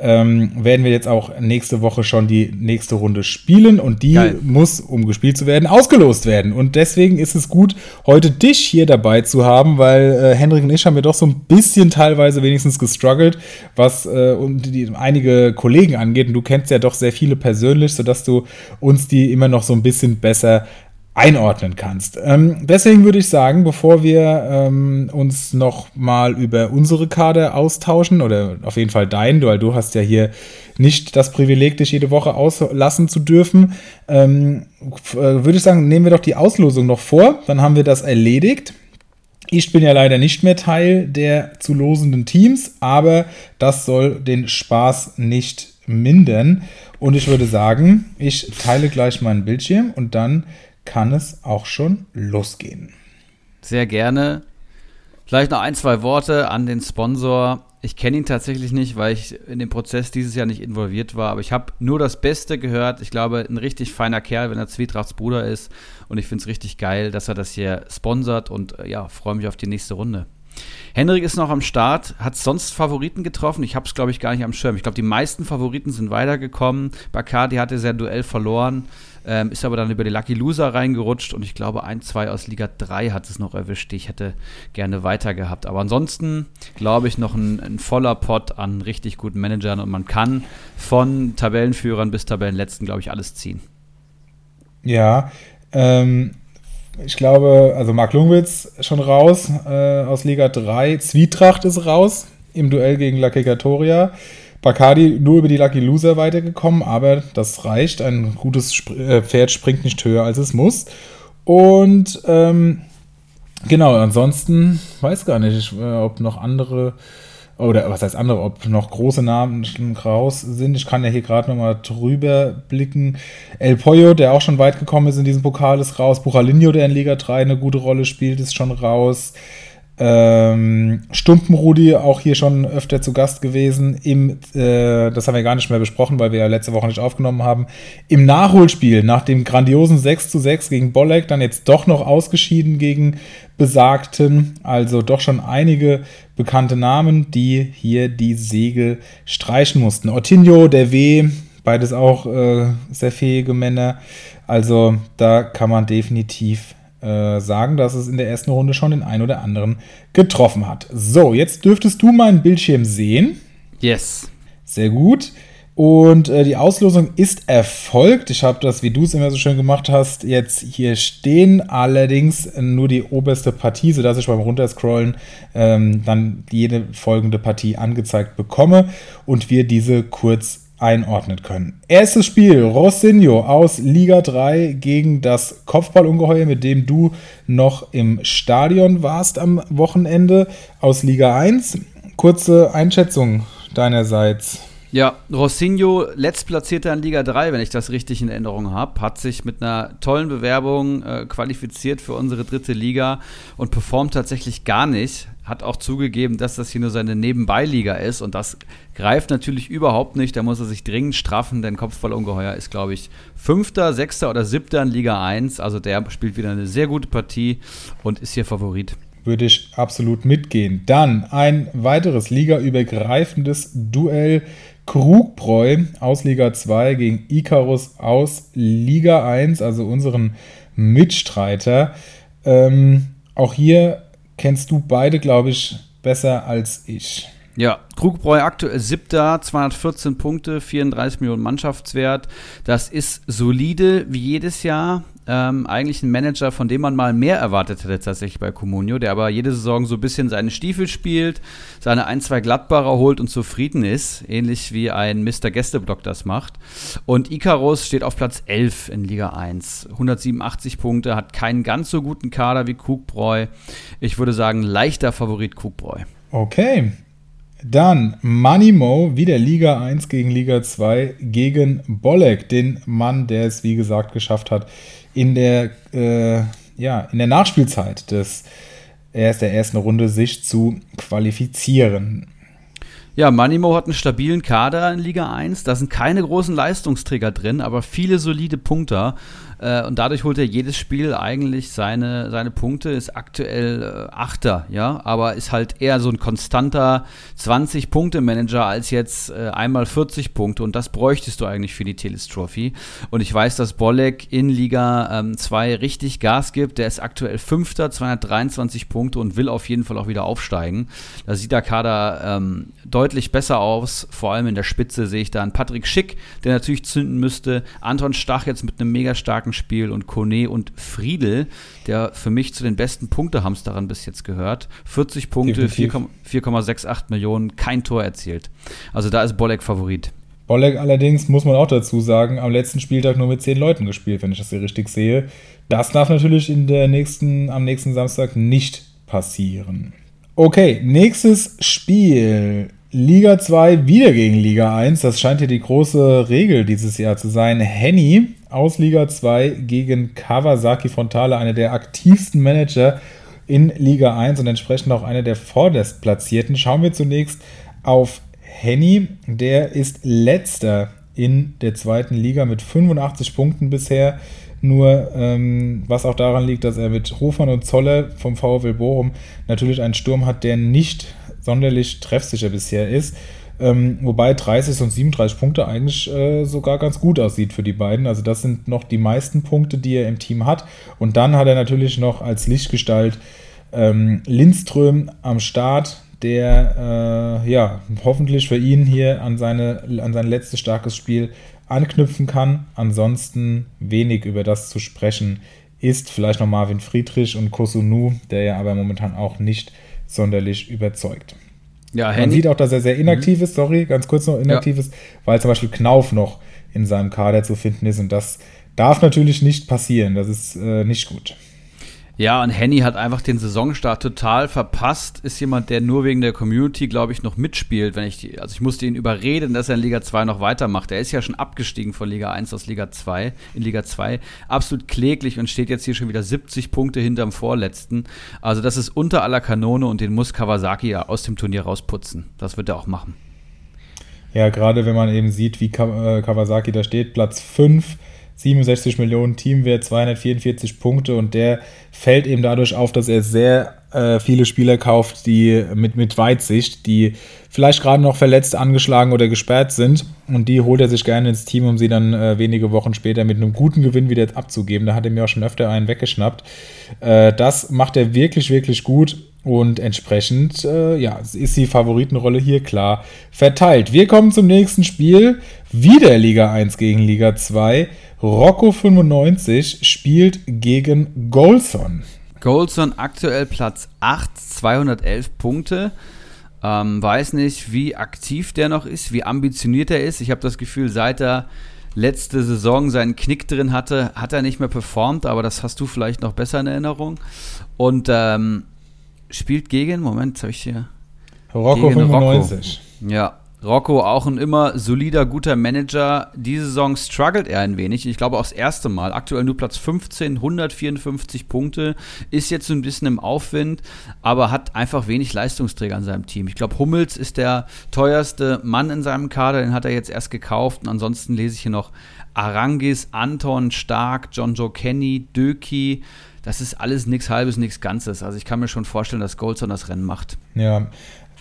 ähm, werden wir jetzt auch nächste Woche schon die nächste Runde spielen und die Geil. muss, um gespielt zu werden, ausgelost werden. Und deswegen ist es gut, heute dich hier dabei zu haben, weil äh, Henrik und ich haben ja doch so ein bisschen teilweise wenigstens gestruggelt, was äh, und die, einige Kollegen angeht. Und du kennst ja doch sehr viele persönlich, sodass du uns die immer noch so ein bisschen besser einordnen kannst. Ähm, deswegen würde ich sagen, bevor wir ähm, uns noch mal über unsere Kader austauschen oder auf jeden Fall dein, weil du hast ja hier nicht das Privileg, dich jede Woche auslassen zu dürfen, ähm, äh, würde ich sagen, nehmen wir doch die Auslosung noch vor, dann haben wir das erledigt. Ich bin ja leider nicht mehr Teil der zu losenden Teams, aber das soll den Spaß nicht mindern. Und ich würde sagen, ich teile gleich meinen Bildschirm und dann kann es auch schon losgehen. Sehr gerne. Vielleicht noch ein, zwei Worte an den Sponsor. Ich kenne ihn tatsächlich nicht, weil ich in dem Prozess dieses Jahr nicht involviert war, aber ich habe nur das Beste gehört. Ich glaube, ein richtig feiner Kerl, wenn er Zwietrachts Bruder ist. Und ich finde es richtig geil, dass er das hier sponsert und äh, ja, freue mich auf die nächste Runde. Henrik ist noch am Start, hat sonst Favoriten getroffen. Ich habe es, glaube ich, gar nicht am Schirm. Ich glaube, die meisten Favoriten sind weitergekommen. Bacardi hatte sein Duell verloren, ähm, ist aber dann über die Lucky Loser reingerutscht und ich glaube, ein, zwei aus Liga 3 hat es noch erwischt. die Ich hätte gerne weiter gehabt. Aber ansonsten glaube ich noch ein, ein voller Pot an richtig guten Managern und man kann von Tabellenführern bis Tabellenletzten, glaube ich, alles ziehen. Ja, ähm, ich glaube, also Marc Lungwitz schon raus äh, aus Liga 3. Zwietracht ist raus im Duell gegen La Kegatoria. Bacardi nur über die Lucky Loser weitergekommen, aber das reicht. Ein gutes äh, Pferd springt nicht höher, als es muss. Und ähm, genau, ansonsten weiß gar nicht, äh, ob noch andere oder was heißt andere, ob noch große Namen raus sind. Ich kann ja hier gerade nochmal drüber blicken. El Pollo, der auch schon weit gekommen ist in diesem Pokal, ist raus. Buchalinho, der in Liga 3 eine gute Rolle spielt, ist schon raus. Ähm, Stumpenrudi, auch hier schon öfter zu Gast gewesen. Im, äh, das haben wir gar nicht mehr besprochen, weil wir ja letzte Woche nicht aufgenommen haben. Im Nachholspiel, nach dem grandiosen 6 zu 6 gegen Bolek, dann jetzt doch noch ausgeschieden gegen Besagten. Also doch schon einige bekannte Namen, die hier die Segel streichen mussten. Ortinho, der W, beides auch äh, sehr fähige Männer. Also da kann man definitiv äh, sagen, dass es in der ersten Runde schon den einen oder anderen getroffen hat. So, jetzt dürftest du meinen Bildschirm sehen. Yes. Sehr gut. Und äh, die Auslosung ist erfolgt. Ich habe das, wie du es immer so schön gemacht hast, jetzt hier stehen. Allerdings nur die oberste Partie, sodass ich beim Runterscrollen ähm, dann jede folgende Partie angezeigt bekomme und wir diese kurz einordnen können. Erstes Spiel, Rossinho aus Liga 3 gegen das Kopfballungeheuer, mit dem du noch im Stadion warst am Wochenende aus Liga 1. Kurze Einschätzung deinerseits. Ja, Rossinho, letztplatzierter in Liga 3, wenn ich das richtig in Erinnerung habe, hat sich mit einer tollen Bewerbung äh, qualifiziert für unsere dritte Liga und performt tatsächlich gar nicht. Hat auch zugegeben, dass das hier nur seine Nebenbeiliga ist und das greift natürlich überhaupt nicht. Da muss er sich dringend straffen, denn Kopfballungeheuer ist, glaube ich, Fünfter, Sechster oder Siebter in Liga 1. Also der spielt wieder eine sehr gute Partie und ist hier Favorit würde ich absolut mitgehen. Dann ein weiteres ligaübergreifendes Duell Krugbräu aus Liga 2 gegen Icarus aus Liga 1, also unseren Mitstreiter. Ähm, auch hier kennst du beide, glaube ich, besser als ich. Ja, Krugbräu aktuell siebter, 214 Punkte, 34 Millionen Mannschaftswert. Das ist solide wie jedes Jahr ähm, eigentlich ein Manager, von dem man mal mehr erwartet hätte tatsächlich bei Comunio, der aber jede Saison so ein bisschen seine Stiefel spielt, seine ein, zwei Gladbarer holt und zufrieden ist, ähnlich wie ein Mr. Gästeblock das macht. Und Icarus steht auf Platz 11 in Liga 1, 187 Punkte, hat keinen ganz so guten Kader wie Kugbräu. Ich würde sagen, leichter Favorit Kugbräu. Okay, dann Manimo, wieder Liga 1 gegen Liga 2 gegen Bolek, den Mann, der es wie gesagt geschafft hat, in der, äh, ja, in der Nachspielzeit des erst der ersten Runde sich zu qualifizieren. Ja, Manimo hat einen stabilen Kader in Liga 1. Da sind keine großen Leistungsträger drin, aber viele solide Punkte. Äh, und dadurch holt er jedes Spiel eigentlich seine, seine Punkte, ist aktuell äh, Achter, ja, aber ist halt eher so ein konstanter 20-Punkte-Manager als jetzt äh, einmal 40 Punkte. Und das bräuchtest du eigentlich für die Teles Trophy. Und ich weiß, dass Bolek in Liga 2 ähm, richtig Gas gibt. Der ist aktuell Fünfter, 223 Punkte und will auf jeden Fall auch wieder aufsteigen. Da sieht der Kader ähm, deutlich besser aus. Vor allem in der Spitze sehe ich da einen Patrick Schick, der natürlich zünden müsste. Anton Stach jetzt mit einem mega starken Spiel und Kone und Friedel, der für mich zu den besten Punktehamsterern bis jetzt gehört. 40 Punkte, 4,68 Millionen, kein Tor erzielt. Also da ist Bolek Favorit. Bolek allerdings, muss man auch dazu sagen, am letzten Spieltag nur mit 10 Leuten gespielt, wenn ich das hier richtig sehe. Das darf natürlich in der nächsten, am nächsten Samstag nicht passieren. Okay, nächstes Spiel. Liga 2 wieder gegen Liga 1. Das scheint hier die große Regel dieses Jahr zu sein. Henny aus Liga 2 gegen Kawasaki Frontale, einer der aktivsten Manager in Liga 1 und entsprechend auch einer der vorderst platzierten. Schauen wir zunächst auf Henny. Der ist letzter in der zweiten Liga mit 85 Punkten bisher. Nur, ähm, was auch daran liegt, dass er mit Hofmann und Zoller vom VfL Bochum natürlich einen Sturm hat, der nicht sonderlich treffsicher bisher ist. Ähm, wobei 30 und 37 Punkte eigentlich äh, sogar ganz gut aussieht für die beiden. Also das sind noch die meisten Punkte, die er im Team hat. Und dann hat er natürlich noch als Lichtgestalt ähm, Lindström am Start, der äh, ja hoffentlich für ihn hier an, seine, an sein letztes starkes Spiel anknüpfen kann. Ansonsten wenig über das zu sprechen ist. Vielleicht noch Marvin Friedrich und Kosunu, der ja aber momentan auch nicht sonderlich überzeugt. Ja, Man sieht auch, dass er sehr inaktiv mhm. ist, sorry, ganz kurz noch inaktiv ja. ist, weil zum Beispiel Knauf noch in seinem Kader zu finden ist und das darf natürlich nicht passieren. Das ist äh, nicht gut. Ja, und Henny hat einfach den Saisonstart total verpasst. Ist jemand, der nur wegen der Community, glaube ich, noch mitspielt. Wenn ich, also ich musste ihn überreden, dass er in Liga 2 noch weitermacht. Er ist ja schon abgestiegen von Liga 1 aus Liga 2, in Liga 2. Absolut kläglich und steht jetzt hier schon wieder 70 Punkte hinterm Vorletzten. Also das ist unter aller Kanone und den muss Kawasaki ja aus dem Turnier rausputzen. Das wird er auch machen. Ja, gerade wenn man eben sieht, wie äh, Kawasaki da steht, Platz 5 67 Millionen Teamwert, 244 Punkte und der fällt eben dadurch auf, dass er sehr äh, viele Spieler kauft, die mit, mit Weitsicht, die vielleicht gerade noch verletzt, angeschlagen oder gesperrt sind und die holt er sich gerne ins Team, um sie dann äh, wenige Wochen später mit einem guten Gewinn wieder abzugeben. Da hat er mir auch schon öfter einen weggeschnappt. Äh, das macht er wirklich, wirklich gut und entsprechend, äh, ja, ist die Favoritenrolle hier klar verteilt. Wir kommen zum nächsten Spiel. Wieder Liga 1 gegen Liga 2. Rocco 95 spielt gegen Golson. Golson aktuell Platz 8, 211 Punkte. Ähm, weiß nicht, wie aktiv der noch ist, wie ambitioniert er ist. Ich habe das Gefühl, seit er letzte Saison seinen Knick drin hatte, hat er nicht mehr performt, aber das hast du vielleicht noch besser in Erinnerung. Und ähm, spielt gegen, Moment, habe ich hier. Rocco 95. Rocco. Ja, Rocco auch ein immer solider, guter Manager. Diese Saison struggelt er ein wenig. Ich glaube auch das erste Mal. Aktuell nur Platz 15, 154 Punkte. Ist jetzt so ein bisschen im Aufwind, aber hat einfach wenig Leistungsträger in seinem Team. Ich glaube, Hummels ist der teuerste Mann in seinem Kader. Den hat er jetzt erst gekauft. Und ansonsten lese ich hier noch Arangis, Anton, Stark, John Joe Kenny, Döki. Das ist alles nichts Halbes, nichts Ganzes. Also ich kann mir schon vorstellen, dass Goldson das Rennen macht. Ja,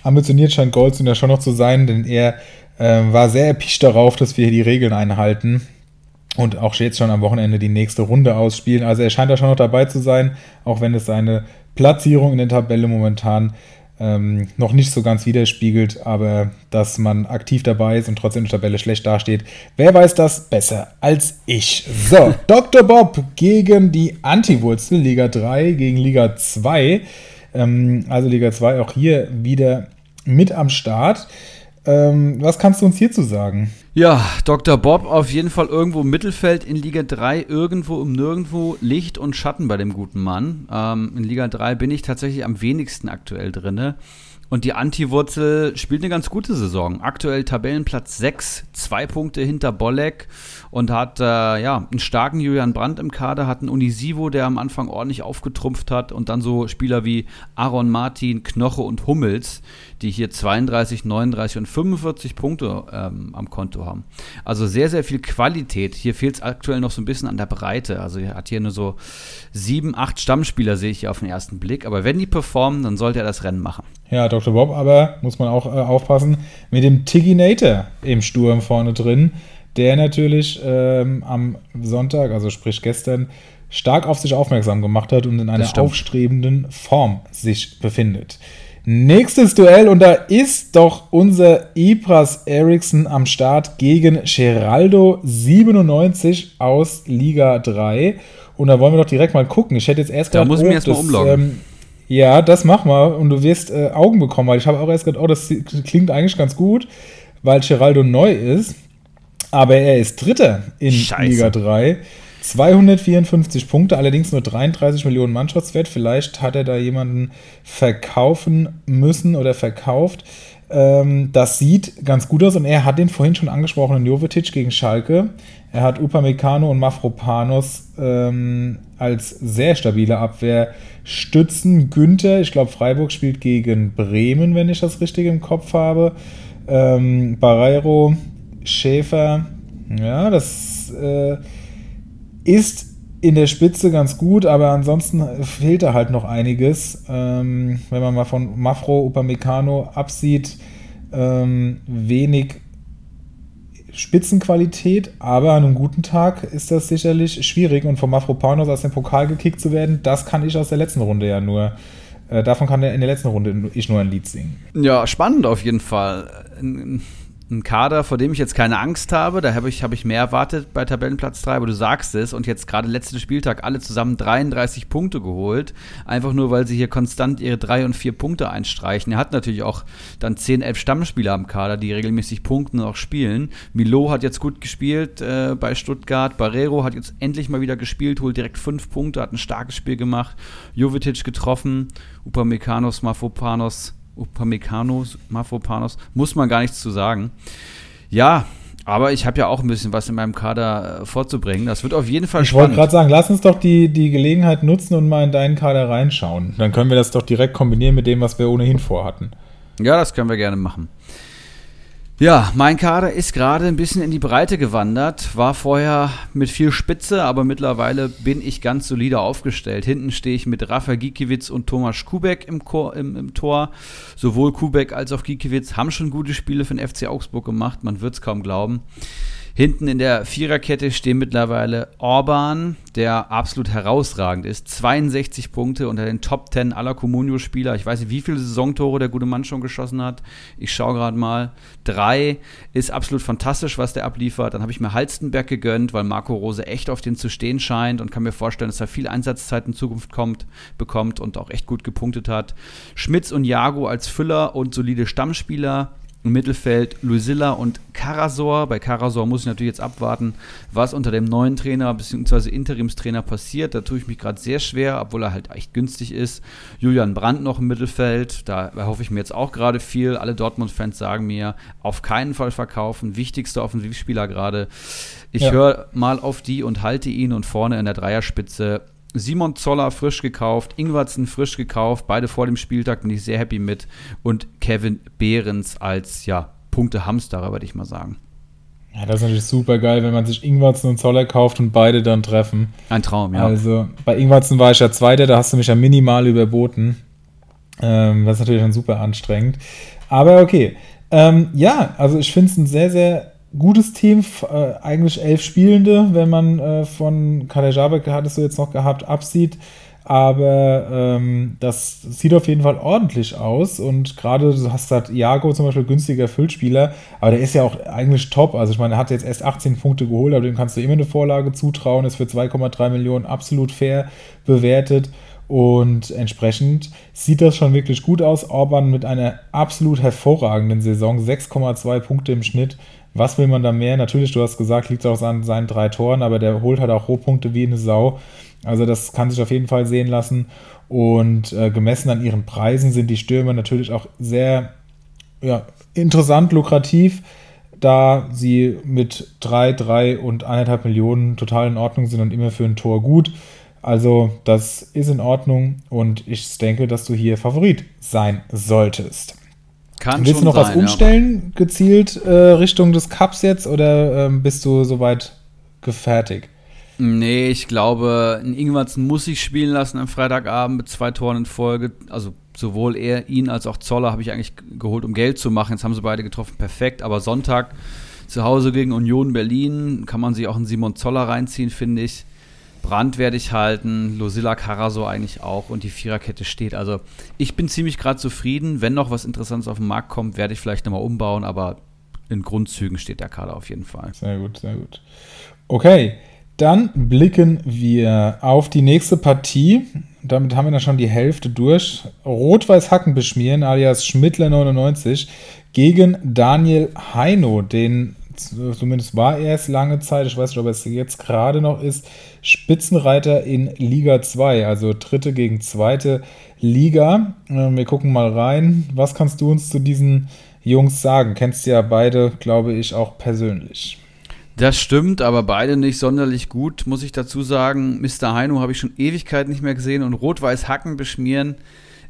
ambitioniert scheint Goldson ja schon noch zu sein, denn er äh, war sehr erpicht darauf, dass wir hier die Regeln einhalten und auch jetzt schon am Wochenende die nächste Runde ausspielen. Also er scheint da schon noch dabei zu sein, auch wenn es seine Platzierung in der Tabelle momentan ähm, noch nicht so ganz widerspiegelt, aber dass man aktiv dabei ist und trotzdem in der Tabelle schlecht dasteht. Wer weiß das besser als ich? So, Dr. Bob gegen die Anti-Wurzel, Liga 3 gegen Liga 2. Ähm, also Liga 2 auch hier wieder mit am Start. Ähm, was kannst du uns hierzu sagen? Ja, Dr. Bob auf jeden Fall irgendwo im Mittelfeld in Liga 3, irgendwo um nirgendwo Licht und Schatten bei dem guten Mann. Ähm, in Liga 3 bin ich tatsächlich am wenigsten aktuell drinne. Und die Anti-Wurzel spielt eine ganz gute Saison. Aktuell Tabellenplatz 6, zwei Punkte hinter Bolek und hat äh, ja, einen starken Julian Brandt im Kader, hat einen Unisivo, der am Anfang ordentlich aufgetrumpft hat und dann so Spieler wie Aaron Martin, Knoche und Hummels, die hier 32, 39 und 45 Punkte ähm, am Konto haben. Also sehr, sehr viel Qualität. Hier fehlt es aktuell noch so ein bisschen an der Breite. Also er hat hier nur so sieben, acht Stammspieler, sehe ich hier auf den ersten Blick. Aber wenn die performen, dann sollte er das Rennen machen. Ja, Dr. Bob, aber muss man auch äh, aufpassen, mit dem Tiginator im Sturm vorne drin, der natürlich ähm, am Sonntag, also sprich gestern, stark auf sich aufmerksam gemacht hat und in einer aufstrebenden Form sich befindet. Nächstes Duell und da ist doch unser Ibras Eriksson am Start gegen Geraldo 97 aus Liga 3. Und da wollen wir doch direkt mal gucken. Ich hätte jetzt erst gerade. Da muss ich mir erstmal umloggen. Ähm, ja, das mach mal und du wirst äh, Augen bekommen, weil ich habe auch erst gedacht, oh, das klingt eigentlich ganz gut, weil Geraldo neu ist. Aber er ist Dritter in Scheiße. Liga 3. 254 Punkte, allerdings nur 33 Millionen Mannschaftswert. Vielleicht hat er da jemanden verkaufen müssen oder verkauft. Ähm, das sieht ganz gut aus und er hat den vorhin schon angesprochenen Jovetic gegen Schalke. Er hat Upamecano und Mafropanos ähm, als sehr stabile Abwehr stützen. Günther, ich glaube Freiburg spielt gegen Bremen, wenn ich das richtig im Kopf habe. Ähm, Barreiro, Schäfer, ja, das äh, ist in der Spitze ganz gut, aber ansonsten fehlt da halt noch einiges. Ähm, wenn man mal von Mafro Upamecano absieht, ähm, wenig Spitzenqualität, aber an einem guten Tag ist das sicherlich schwierig und von Mafropanos aus dem Pokal gekickt zu werden, das kann ich aus der letzten Runde ja nur. Äh, davon kann in der letzten Runde ich nur ein Lied singen. Ja, spannend auf jeden Fall ein Kader, vor dem ich jetzt keine Angst habe. Da habe ich, hab ich mehr erwartet bei Tabellenplatz 3, aber du sagst es. Und jetzt gerade letzten Spieltag alle zusammen 33 Punkte geholt. Einfach nur, weil sie hier konstant ihre 3 und 4 Punkte einstreichen. Er hat natürlich auch dann 10, 11 Stammspieler am Kader, die regelmäßig punkten und auch spielen. Milo hat jetzt gut gespielt äh, bei Stuttgart. Barrero hat jetzt endlich mal wieder gespielt, holt direkt 5 Punkte, hat ein starkes Spiel gemacht. Jovetic getroffen. Upamecano, Mafopanos Upamecano, Mafropanos, muss man gar nichts zu sagen. Ja, aber ich habe ja auch ein bisschen was in meinem Kader äh, vorzubringen. Das wird auf jeden Fall ich spannend. Ich wollte gerade sagen, lass uns doch die, die Gelegenheit nutzen und mal in deinen Kader reinschauen. Dann können wir das doch direkt kombinieren mit dem, was wir ohnehin vorhatten. Ja, das können wir gerne machen. Ja, mein Kader ist gerade ein bisschen in die Breite gewandert, war vorher mit viel Spitze, aber mittlerweile bin ich ganz solide aufgestellt. Hinten stehe ich mit Rafa Gikiewicz und Thomas Kubek im, im, im, Tor. Sowohl Kubek als auch Gikiewicz haben schon gute Spiele für den FC Augsburg gemacht, man wird es kaum glauben. Hinten in der Viererkette stehen mittlerweile Orban, der absolut herausragend ist. 62 Punkte unter den Top 10 aller Comunio-Spieler. Ich weiß nicht, wie viele Saisontore der gute Mann schon geschossen hat. Ich schaue gerade mal. Drei ist absolut fantastisch, was der abliefert. Dann habe ich mir Halstenberg gegönnt, weil Marco Rose echt auf den zu stehen scheint und kann mir vorstellen, dass er viel Einsatzzeit in Zukunft kommt, bekommt und auch echt gut gepunktet hat. Schmitz und Jago als Füller und solide Stammspieler. Im Mittelfeld Luisilla und Karasor. Bei Karasor muss ich natürlich jetzt abwarten, was unter dem neuen Trainer bzw. Interimstrainer passiert. Da tue ich mich gerade sehr schwer, obwohl er halt echt günstig ist. Julian Brandt noch im Mittelfeld. Da hoffe ich mir jetzt auch gerade viel. Alle Dortmund-Fans sagen mir, auf keinen Fall verkaufen. Wichtigster Offensivspieler gerade. Ich ja. höre mal auf die und halte ihn und vorne in der Dreierspitze Simon Zoller frisch gekauft, Ingwertsen frisch gekauft, beide vor dem Spieltag bin ich sehr happy mit und Kevin Behrens als ja, Punkte-Hamsterer, würde ich mal sagen. Ja, das ist natürlich super geil, wenn man sich Ingwertsen und Zoller kauft und beide dann treffen. Ein Traum, ja. Also bei Ingwertsen war ich ja Zweiter, da hast du mich ja minimal überboten. Ähm, das ist natürlich dann super anstrengend. Aber okay. Ähm, ja, also ich finde es ein sehr, sehr gutes Team, äh, eigentlich elf Spielende, wenn man äh, von Kader Jabek, hattest du jetzt noch gehabt, absieht. Aber ähm, das sieht auf jeden Fall ordentlich aus. Und gerade, du hast gesagt, Iago zum Beispiel günstiger Füllspieler, aber der ist ja auch eigentlich top. Also ich meine, er hat jetzt erst 18 Punkte geholt, aber dem kannst du immer eine Vorlage zutrauen, ist für 2,3 Millionen absolut fair bewertet. Und entsprechend sieht das schon wirklich gut aus. Orban mit einer absolut hervorragenden Saison, 6,2 Punkte im Schnitt, was will man da mehr? Natürlich, du hast gesagt, liegt auch an seinen drei Toren, aber der holt halt auch Rohpunkte wie eine Sau. Also das kann sich auf jeden Fall sehen lassen. Und äh, gemessen an ihren Preisen sind die Stürmer natürlich auch sehr ja, interessant, lukrativ, da sie mit 3, 3 und 1,5 Millionen total in Ordnung sind und immer für ein Tor gut. Also das ist in Ordnung und ich denke, dass du hier Favorit sein solltest. Kann Willst du noch sein, was umstellen, ja. gezielt äh, Richtung des Cups jetzt, oder ähm, bist du soweit gefertigt? Nee, ich glaube, in Ingwertsen muss ich spielen lassen am Freitagabend mit zwei Toren in Folge. Also sowohl er, ihn als auch Zoller habe ich eigentlich geholt, um Geld zu machen. Jetzt haben sie beide getroffen, perfekt. Aber Sonntag zu Hause gegen Union Berlin kann man sich auch einen Simon Zoller reinziehen, finde ich. Brand werde ich halten, Losilla Caraso eigentlich auch und die Viererkette steht. Also ich bin ziemlich gerade zufrieden. Wenn noch was Interessantes auf den Markt kommt, werde ich vielleicht nochmal umbauen, aber in Grundzügen steht der Kader auf jeden Fall. Sehr gut, sehr gut. Okay, dann blicken wir auf die nächste Partie. Damit haben wir dann schon die Hälfte durch. Rot-Weiß Hacken beschmieren, alias Schmidtler 99, gegen Daniel Heino, den zumindest war er es lange Zeit, ich weiß nicht, ob er es jetzt gerade noch ist, Spitzenreiter in Liga 2, also dritte gegen zweite Liga. Ähm, wir gucken mal rein. Was kannst du uns zu diesen Jungs sagen? Kennst du ja beide, glaube ich, auch persönlich. Das stimmt, aber beide nicht sonderlich gut, muss ich dazu sagen. Mr. Heino habe ich schon Ewigkeit nicht mehr gesehen und Rot-Weiß Hacken beschmieren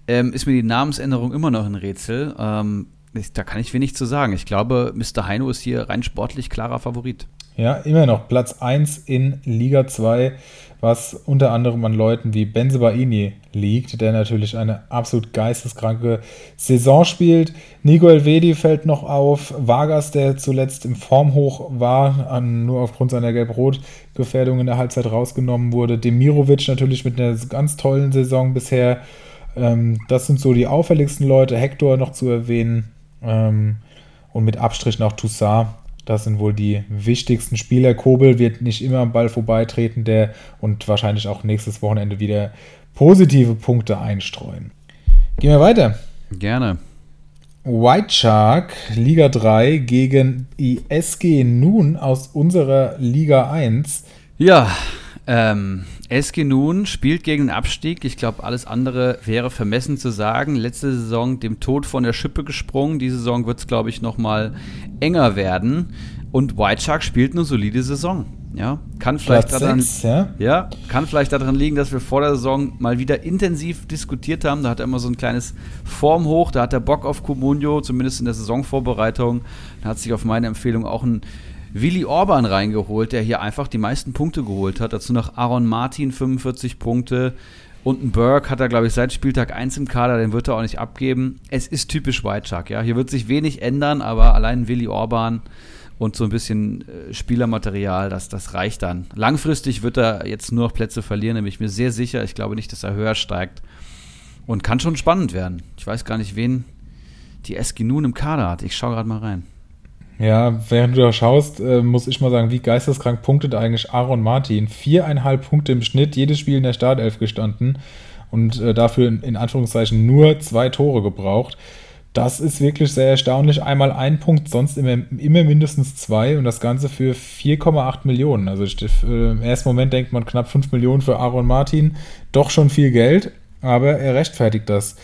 ähm, ist mir die Namensänderung immer noch ein Rätsel. Ähm, da kann ich wenig zu sagen. Ich glaube, Mr. Heino ist hier rein sportlich klarer Favorit. Ja, immer noch Platz 1 in Liga 2, was unter anderem an Leuten wie Benzebaini liegt, der natürlich eine absolut geisteskranke Saison spielt. Nico Elvedi fällt noch auf. Vargas, der zuletzt im Formhoch war, an, nur aufgrund seiner Gelb-Rot-Gefährdung in der Halbzeit rausgenommen wurde. Demirovic natürlich mit einer ganz tollen Saison bisher. Ähm, das sind so die auffälligsten Leute. Hector noch zu erwähnen. Ähm, und mit Abstrich noch Toussaint. Das sind wohl die wichtigsten Spieler. Kobel wird nicht immer am Ball vorbeitreten, der und wahrscheinlich auch nächstes Wochenende wieder positive Punkte einstreuen. Gehen wir weiter. Gerne. White Shark, Liga 3 gegen die SG Nun aus unserer Liga 1. Ja, ähm, SG Nun spielt gegen den Abstieg. Ich glaube, alles andere wäre vermessen zu sagen. Letzte Saison dem Tod von der Schippe gesprungen. Diese Saison wird es, glaube ich, noch mal enger werden. Und White Shark spielt eine solide Saison. Ja, kann vielleicht, daran, sechs, ja? ja? kann vielleicht daran liegen, dass wir vor der Saison mal wieder intensiv diskutiert haben. Da hat er immer so ein kleines Formhoch, da hat er Bock auf Comunio, zumindest in der Saisonvorbereitung. Da hat sich auf meine Empfehlung auch ein Willi Orban reingeholt, der hier einfach die meisten Punkte geholt hat. Dazu noch Aaron Martin 45 Punkte. Und ein Burke hat er, glaube ich, seit Spieltag 1 im Kader, den wird er auch nicht abgeben. Es ist typisch White Shark, ja. Hier wird sich wenig ändern, aber allein Willi Orban und so ein bisschen äh, Spielermaterial, das, das reicht dann. Langfristig wird er jetzt nur noch Plätze verlieren, nämlich mir sehr sicher. Ich glaube nicht, dass er höher steigt. Und kann schon spannend werden. Ich weiß gar nicht, wen die Eski nun im Kader hat. Ich schaue gerade mal rein. Ja, während du da schaust, äh, muss ich mal sagen, wie geisteskrank punktet eigentlich Aaron Martin. Viereinhalb Punkte im Schnitt, jedes Spiel in der Startelf gestanden und äh, dafür in, Anführungszeichen nur zwei Tore gebraucht. Das ist wirklich sehr erstaunlich. Einmal ein Punkt, sonst immer, immer mindestens zwei und das Ganze für 4,8 Millionen. Also ich, äh, im ersten Moment denkt man knapp 5 Millionen für Aaron Martin. Doch schon viel Geld, aber er rechtfertigt das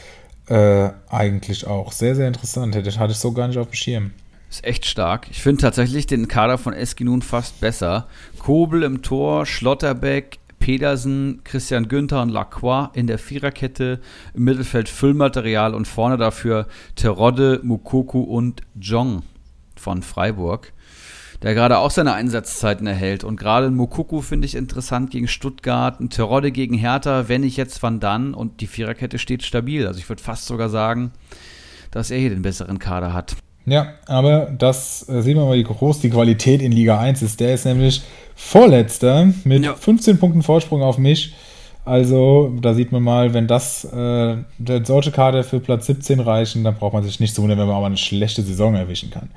eigentlich auch. Sehr, sehr interessant. Das hatte ich so gar nicht auf dem Schirm. Ist echt stark. Ich finde tatsächlich den Kader von Eski nun fast besser. Kobel im Tor, Schlotterbeck, Pedersen, Christian Günther und Lacroix in der Viererkette. Im Mittelfeld Füllmaterial und vorne dafür Terodde, Mukoku und Jong von Freiburg, der gerade auch seine Einsatzzeiten erhält. Und gerade Mukoku finde ich interessant gegen Stuttgart, Terodde gegen Hertha, wenn nicht jetzt Van dann und die Viererkette steht stabil. Also ich würde fast sogar sagen, dass er hier den besseren Kader hat. Ja, aber das äh, sehen wir mal, wie groß die Qualität in Liga 1 ist. Der ist nämlich Vorletzter mit ja. 15 Punkten Vorsprung auf mich. Also, da sieht man mal, wenn das äh, solche Karte für Platz 17 reichen, dann braucht man sich nicht zu wundern, wenn man auch mal eine schlechte Saison erwischen kann.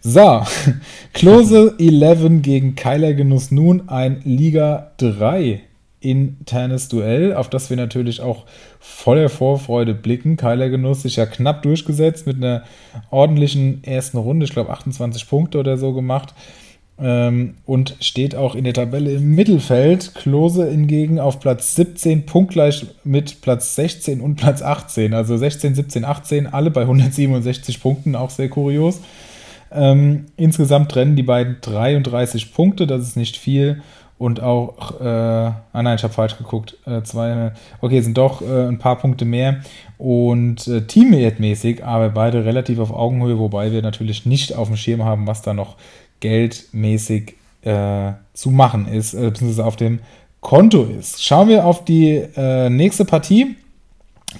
So, Klose 11 gegen Keiler Genuss nun ein Liga 3 internes Duell, auf das wir natürlich auch voller Vorfreude blicken. Keiler Genuss sich ja knapp durchgesetzt mit einer ordentlichen ersten Runde, ich glaube 28 Punkte oder so gemacht. Ähm, und steht auch in der Tabelle im Mittelfeld. Klose hingegen auf Platz 17, punktgleich mit Platz 16 und Platz 18. Also 16, 17, 18, alle bei 167 Punkten, auch sehr kurios. Ähm, insgesamt trennen die beiden 33 Punkte, das ist nicht viel und auch, äh, ah nein, ich habe falsch geguckt, äh, zwei, okay, sind doch äh, ein paar Punkte mehr und äh, teammäßig, aber beide relativ auf Augenhöhe, wobei wir natürlich nicht auf dem Schirm haben, was da noch geldmäßig äh, zu machen ist, äh, beziehungsweise auf dem Konto ist. Schauen wir auf die äh, nächste Partie.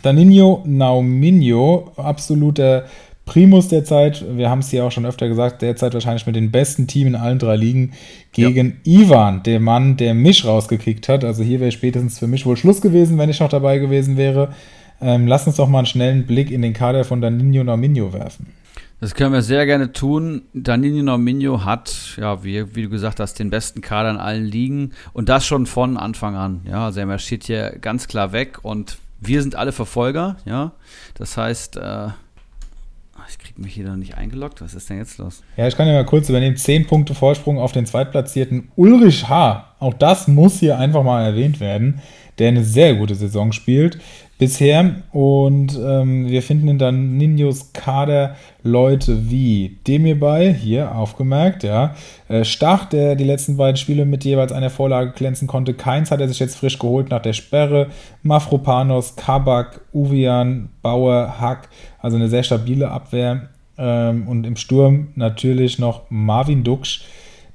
Danino Nauminho, absoluter Primus derzeit, wir haben es hier auch schon öfter gesagt, derzeit wahrscheinlich mit dem besten Team in allen drei Ligen gegen ja. Ivan, der Mann, der mich rausgekickt hat. Also hier wäre spätestens für mich wohl Schluss gewesen, wenn ich noch dabei gewesen wäre. Ähm, lass uns doch mal einen schnellen Blick in den Kader von Danilo Norminho werfen. Das können wir sehr gerne tun. Danilo Norminho hat, ja, wie, wie, du gesagt hast, den besten Kader in allen Ligen und das schon von Anfang an. Ja, also er marschiert hier ganz klar weg und wir sind alle Verfolger. Ja, das heißt, äh, ich kriege mich hier noch nicht eingeloggt. Was ist denn jetzt los? Ja, ich kann ja mal kurz übernehmen. Zehn Punkte Vorsprung auf den zweitplatzierten Ulrich H. Auch das muss hier einfach mal erwähnt werden, der eine sehr gute Saison spielt bisher. Und ähm, wir finden in dann Ninjos Kader Leute wie Demirbay, hier aufgemerkt, ja. Äh, Stach, der die letzten beiden Spiele mit jeweils einer Vorlage glänzen konnte. Keins hat er sich jetzt frisch geholt nach der Sperre. Mafropanos, Kabak, Uvian, Bauer, Hack. Also eine sehr stabile Abwehr. Ähm, und im Sturm natürlich noch Marvin Duksch.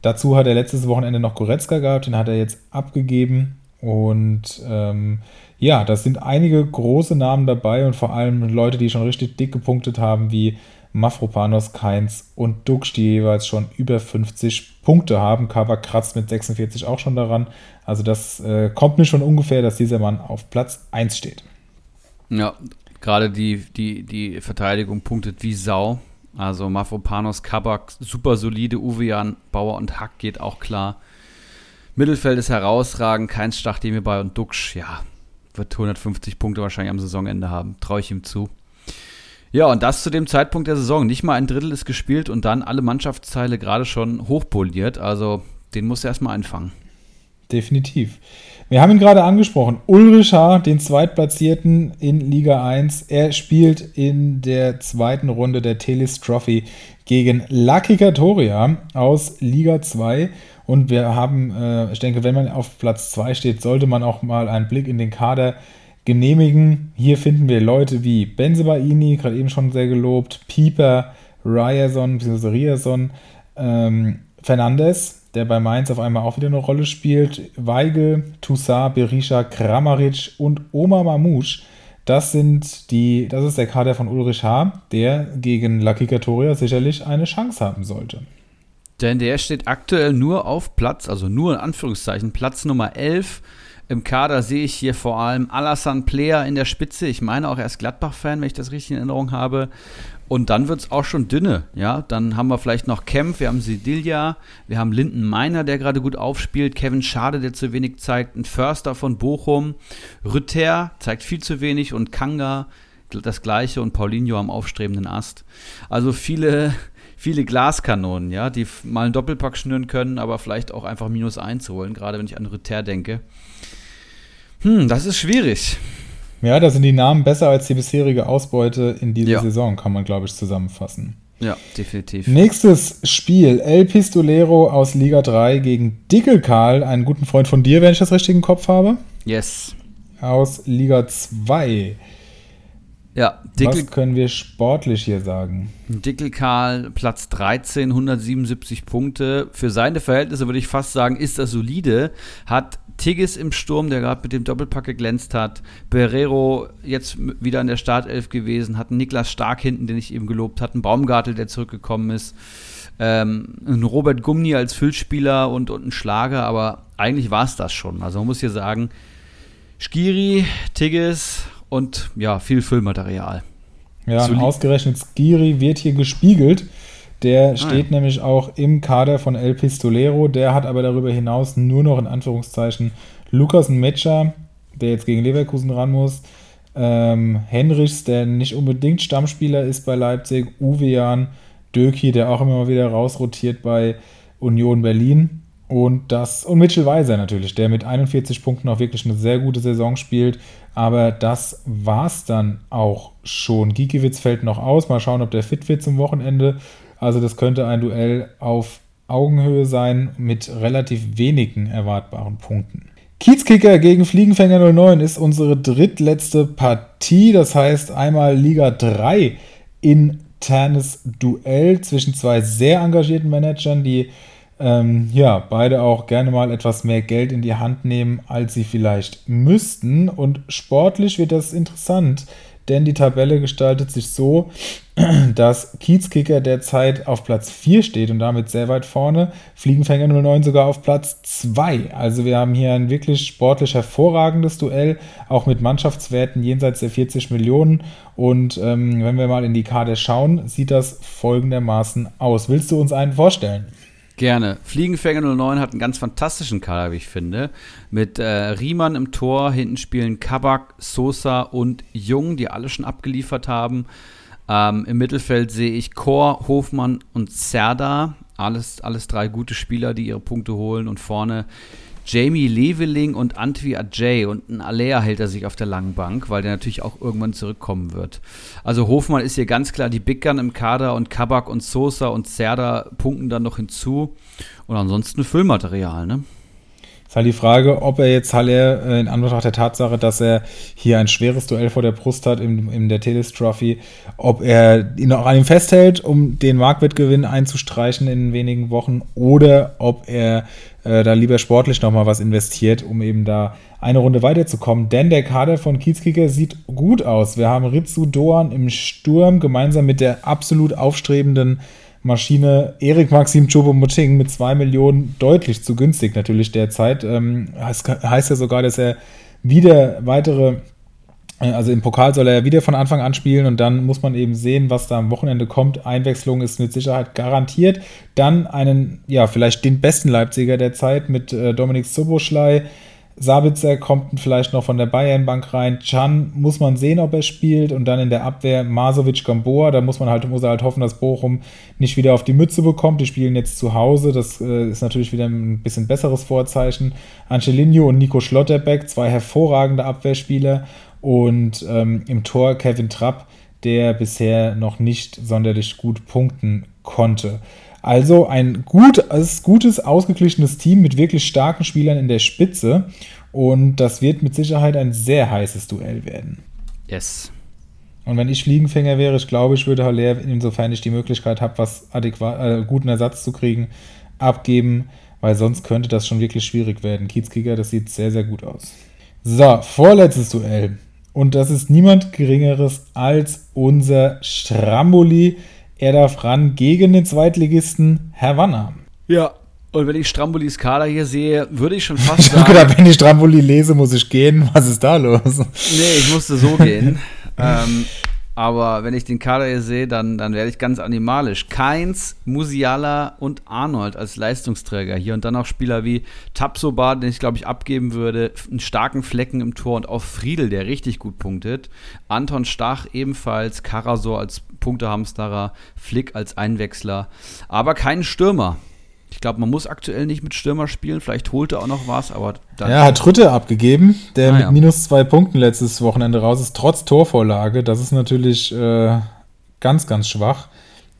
Dazu hat er letztes Wochenende noch Goretzka gehabt, den hat er jetzt abgegeben. Und ähm, ja, das sind einige große Namen dabei und vor allem Leute, die schon richtig dick gepunktet haben, wie Mafropanos, Keins und Dux, die jeweils schon über 50 Punkte haben. Kava kratzt mit 46 auch schon daran. Also das äh, kommt mir schon ungefähr, dass dieser Mann auf Platz 1 steht. Ja, gerade die, die, die Verteidigung punktet wie Sau. Also Mafropanos, Kabak, super solide, Uwean, Bauer und Hack geht auch klar. Mittelfeld ist herausragend, Keins Stach, dem hierbei und Dux, ja, wird 150 Punkte wahrscheinlich am Saisonende haben. Traue ich ihm zu. Ja, und das zu dem Zeitpunkt der Saison. Nicht mal ein Drittel ist gespielt und dann alle Mannschaftsteile gerade schon hochpoliert. Also den muss er erstmal einfangen. Definitiv. Wir haben ihn gerade angesprochen. Ulrich H., den Zweitplatzierten in Liga 1. Er spielt in der zweiten Runde der Telis Trophy gegen Lucky Katoria aus Liga 2. Und wir haben, äh, ich denke, wenn man auf Platz 2 steht, sollte man auch mal einen Blick in den Kader genehmigen. Hier finden wir Leute wie Benzebaini, gerade eben schon sehr gelobt, Pieper, Ryerson, bzw. Ryerson, ähm, Fernandes, der bei Mainz auf einmal auch wieder eine Rolle spielt, Weigel, Toussaint, Berisha, Kramaric und Oma Mamouche. Das sind die, das ist der Kader von Ulrich H., der gegen Lucky Katoria sicherlich eine Chance haben sollte Denn der steht aktuell nur auf Platz, also nur in Anführungszeichen, Platz Nummer 11. Im Kader sehe ich hier vor allem Alassane Player in der Spitze. Ich meine auch, er ist Gladbach-Fan, wenn ich das richtig in Erinnerung habe. Und dann wird es auch schon dünne. Ja, dann haben wir vielleicht noch Kempf, wir haben Sedilja, wir haben Linden Meiner, der gerade gut aufspielt, Kevin Schade, der zu wenig zeigt, ein Förster von Bochum, Rütter zeigt viel zu wenig und Kanga das gleiche und Paulinho am aufstrebenden Ast. Also viele, viele Glaskanonen, ja, die mal einen Doppelpack schnüren können, aber vielleicht auch einfach minus eins holen, gerade wenn ich an Rütter denke. Hm, das ist schwierig. Ja, da sind die Namen besser als die bisherige Ausbeute in dieser ja. Saison, kann man, glaube ich, zusammenfassen. Ja, definitiv. Nächstes Spiel: El Pistolero aus Liga 3 gegen Dickelkarl, einen guten Freund von dir, wenn ich das richtig im Kopf habe. Yes. Aus Liga 2. Ja, Dickel, Was können wir sportlich hier sagen? Dickelkarl, Platz 13, 177 Punkte. Für seine Verhältnisse würde ich fast sagen, ist das solide. Hat Tigges im Sturm, der gerade mit dem Doppelpack geglänzt hat. Berrero jetzt wieder in der Startelf gewesen. Hat einen Niklas Stark hinten, den ich eben gelobt hatte. Einen Baumgartel, der zurückgekommen ist. Ähm, ein Robert Gumni als Füllspieler und, und ein Schlager. Aber eigentlich war es das schon. Also man muss hier sagen, Skiri, Tigges und ja, viel Füllmaterial. Ja, und ausgerechnet Skiri wird hier gespiegelt. Der ah, steht ja. nämlich auch im Kader von El Pistolero. Der hat aber darüber hinaus nur noch in Anführungszeichen Lukas Metscher, der jetzt gegen Leverkusen ran muss. Ähm, Henrichs, der nicht unbedingt Stammspieler ist bei Leipzig. Uwe Jan, Döki, der auch immer mal wieder rausrotiert bei Union Berlin. Und das, und Mitchell Weiser natürlich, der mit 41 Punkten auch wirklich eine sehr gute Saison spielt. Aber das war's dann auch schon. Gikiewicz fällt noch aus. Mal schauen, ob der fit wird zum Wochenende. Also, das könnte ein Duell auf Augenhöhe sein mit relativ wenigen erwartbaren Punkten. Kiezkicker gegen Fliegenfänger 09 ist unsere drittletzte Partie. Das heißt einmal Liga 3 internes Duell zwischen zwei sehr engagierten Managern, die ähm, ja, beide auch gerne mal etwas mehr Geld in die Hand nehmen, als sie vielleicht müssten. Und sportlich wird das interessant, denn die Tabelle gestaltet sich so, dass Kiezkicker derzeit auf Platz 4 steht und damit sehr weit vorne, Fliegenfänger 09 sogar auf Platz 2. Also wir haben hier ein wirklich sportlich hervorragendes Duell, auch mit Mannschaftswerten jenseits der 40 Millionen. Und ähm, wenn wir mal in die Karte schauen, sieht das folgendermaßen aus. Willst du uns einen vorstellen? Gerne. Fliegenfänger 09 hat einen ganz fantastischen Kader, wie ich finde. Mit äh, Riemann im Tor, hinten spielen Kabak, Sosa und Jung, die alle schon abgeliefert haben. Ähm, Im Mittelfeld sehe ich Chor, Hofmann und Serda. Alles, alles drei gute Spieler, die ihre Punkte holen. Und vorne Jamie Leveling und Antwi Ajay und ein Alea hält er sich auf der langen Bank, weil der natürlich auch irgendwann zurückkommen wird. Also Hofmann ist hier ganz klar die Big Gun im Kader und Kabak und Sosa und Serda punkten dann noch hinzu. Und ansonsten Füllmaterial, ne? Ist halt die Frage, ob er jetzt Haller äh, in Anbetracht der Tatsache, dass er hier ein schweres Duell vor der Brust hat in, in der Teles Trophy, ob er ihn auch an ihm festhält, um den Marktwertgewinn einzustreichen in wenigen Wochen, oder ob er äh, da lieber sportlich nochmal was investiert, um eben da eine Runde weiterzukommen. Denn der Kader von Kiezkicker sieht gut aus. Wir haben Ritsu Doan im Sturm gemeinsam mit der absolut aufstrebenden Maschine Erik Maxim Choupo-Moting mit 2 Millionen deutlich zu günstig natürlich derzeit. Ähm, heißt ja sogar, dass er wieder weitere, äh, also im Pokal soll er ja wieder von Anfang an spielen und dann muss man eben sehen, was da am Wochenende kommt. Einwechslung ist mit Sicherheit garantiert. Dann einen, ja, vielleicht den besten Leipziger der Zeit mit äh, Dominik Soboschlei Sabitzer kommt vielleicht noch von der Bayernbank rein. Chan muss man sehen, ob er spielt. Und dann in der Abwehr Masovic Gamboa. Da muss man halt, muss halt hoffen, dass Bochum nicht wieder auf die Mütze bekommt. Die spielen jetzt zu Hause. Das äh, ist natürlich wieder ein bisschen besseres Vorzeichen. Angelino und Nico Schlotterbeck, zwei hervorragende Abwehrspieler. Und ähm, im Tor Kevin Trapp, der bisher noch nicht sonderlich gut punkten konnte. Also ein gut, gutes, ausgeglichenes Team mit wirklich starken Spielern in der Spitze. Und das wird mit Sicherheit ein sehr heißes Duell werden. Yes. Und wenn ich Fliegenfänger wäre, ich glaube, ich würde Haller, insofern ich die Möglichkeit habe, was adäquat, äh, guten Ersatz zu kriegen, abgeben, weil sonst könnte das schon wirklich schwierig werden. Kiezkicker, das sieht sehr, sehr gut aus. So, vorletztes Duell. Und das ist niemand Geringeres als unser Stramboli er darf ran gegen den Zweitligisten Havanna. Ja, und wenn ich Strambolis Kader hier sehe, würde ich schon fast Ich sagen. gedacht, wenn ich Stramboli lese, muss ich gehen. Was ist da los? Nee, ich musste so gehen. ähm, aber wenn ich den Kader hier sehe, dann, dann werde ich ganz animalisch. Keins, Musiala und Arnold als Leistungsträger hier und dann auch Spieler wie Tapsoba, den ich glaube ich abgeben würde, einen starken Flecken im Tor und auch Friedel, der richtig gut punktet. Anton Stach ebenfalls, Karasor als Punktehamsterer, Flick als Einwechsler, aber keinen Stürmer. Ich glaube, man muss aktuell nicht mit Stürmer spielen, vielleicht holt er auch noch was, aber dann Ja, hat Rütte abgegeben, der Ah, mit minus zwei Punkten letztes Wochenende raus ist, trotz Torvorlage. Das ist natürlich äh, ganz, ganz schwach.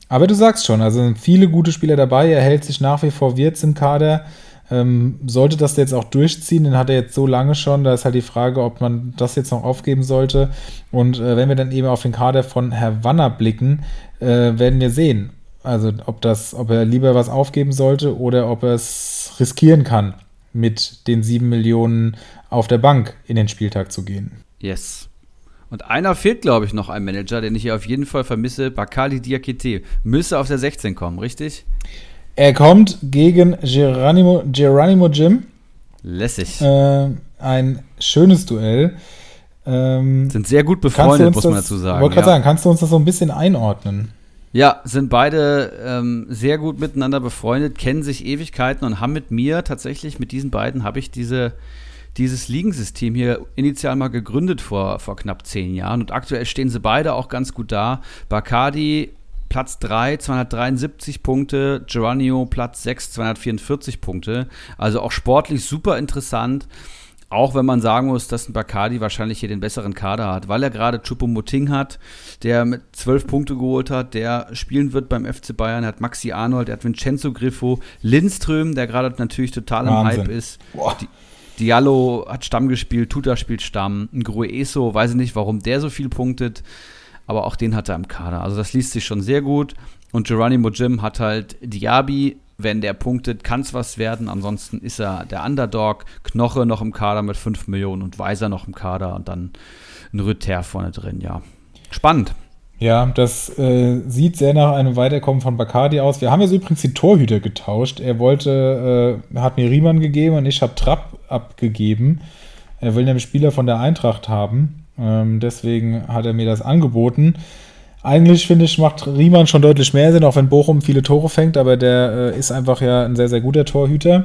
Aber du sagst schon, also sind viele gute Spieler dabei. Er hält sich nach wie vor Wirtz im Kader. Ähm, sollte das jetzt auch durchziehen, den hat er jetzt so lange schon. Da ist halt die Frage, ob man das jetzt noch aufgeben sollte. Und äh, wenn wir dann eben auf den Kader von Herr Wanner blicken, äh, werden wir sehen. Also ob das, ob er lieber was aufgeben sollte oder ob er es riskieren kann, mit den sieben Millionen auf der Bank in den Spieltag zu gehen. Yes. Und einer fehlt, glaube ich, noch ein Manager, den ich hier auf jeden Fall vermisse. Bakali Diakite. Müsse auf der 16 kommen, richtig? Er kommt gegen Geronimo, Geronimo Jim. Lässig. Äh, ein schönes Duell. Ähm, Sind sehr gut befreundet, muss man dazu sagen. Wollte Ja. gerade sagen, kannst du uns das so ein bisschen einordnen? Ja, sind beide ähm, sehr gut miteinander befreundet, kennen sich Ewigkeiten und haben mit mir tatsächlich, mit diesen beiden, habe ich diese, dieses Ligensystem hier initial mal gegründet vor, vor knapp zehn Jahren. Und aktuell stehen sie beide auch ganz gut da. Bacardi Platz 3, 273 Punkte, Geronimo Platz 6, 244 Punkte. Also auch sportlich super interessant. Auch wenn man sagen muss, dass ein Bacardi wahrscheinlich hier den besseren Kader hat, weil er gerade Choupo-Moting hat, der mit zwölf Punkte geholt hat, der spielen wird beim FC Bayern. Er hat Maxi Arnold, er hat Vincenzo Griffo, Lindström, der gerade natürlich total im Wahnsinn. Hype ist. Boah. Di Diallo hat Stamm gespielt, Tuta spielt Stamm, ein Grueso, weiß ich nicht, warum der so viel punktet, aber auch den hat er im Kader. Also das liest sich schon sehr gut. Und Geronimo Jim hat halt Diaby, wenn der punktet, kann es was werden. Ansonsten ist er der Underdog. Knoche noch im Kader mit 5 Millionen und Weiser noch im Kader und dann ein Rüther vorne drin, ja. Spannend. Ja, das äh, sieht sehr nach einem Weiterkommen von Bacardi aus. Wir haben jetzt übrigens die Torhüter getauscht. Er wollte, äh, hat mir Riemann gegeben und ich habe Trapp abgegeben. Er will nämlich Spieler von der Eintracht haben. Ähm, deswegen hat er mir das angeboten. Eigentlich finde ich, macht Riemann schon deutlich mehr Sinn, auch wenn Bochum viele Tore fängt, aber der äh, ist einfach ja ein sehr, sehr guter Torhüter.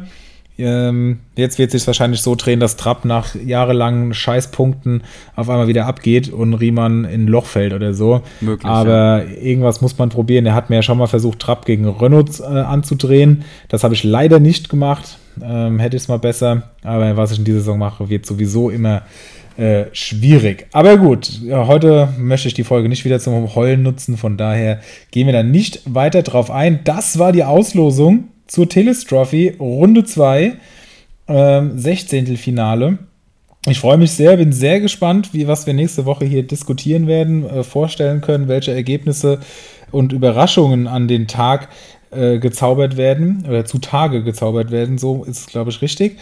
Ähm, jetzt wird sich wahrscheinlich so drehen, dass Trapp nach jahrelangen Scheißpunkten auf einmal wieder abgeht und Riemann in ein Loch fällt oder so. Möglich, Aber irgendwas muss man probieren. Er hat mir ja schon mal versucht, Trapp gegen Renault äh, anzudrehen. Das habe ich leider nicht gemacht. Ähm, hätte ich es mal besser. Aber was ich in dieser Saison mache, wird sowieso immer äh, schwierig. Aber gut, heute möchte ich die Folge nicht wieder zum Heulen nutzen. Von daher gehen wir da nicht weiter drauf ein. Das war die Auslosung zur Teles Trophy, Runde 2, ähm, 16. Finale. Ich freue mich sehr, bin sehr gespannt, wie was wir nächste Woche hier diskutieren werden, äh, vorstellen können, welche Ergebnisse und Überraschungen an den Tag äh, gezaubert werden oder zutage gezaubert werden. So ist es, glaube ich, richtig.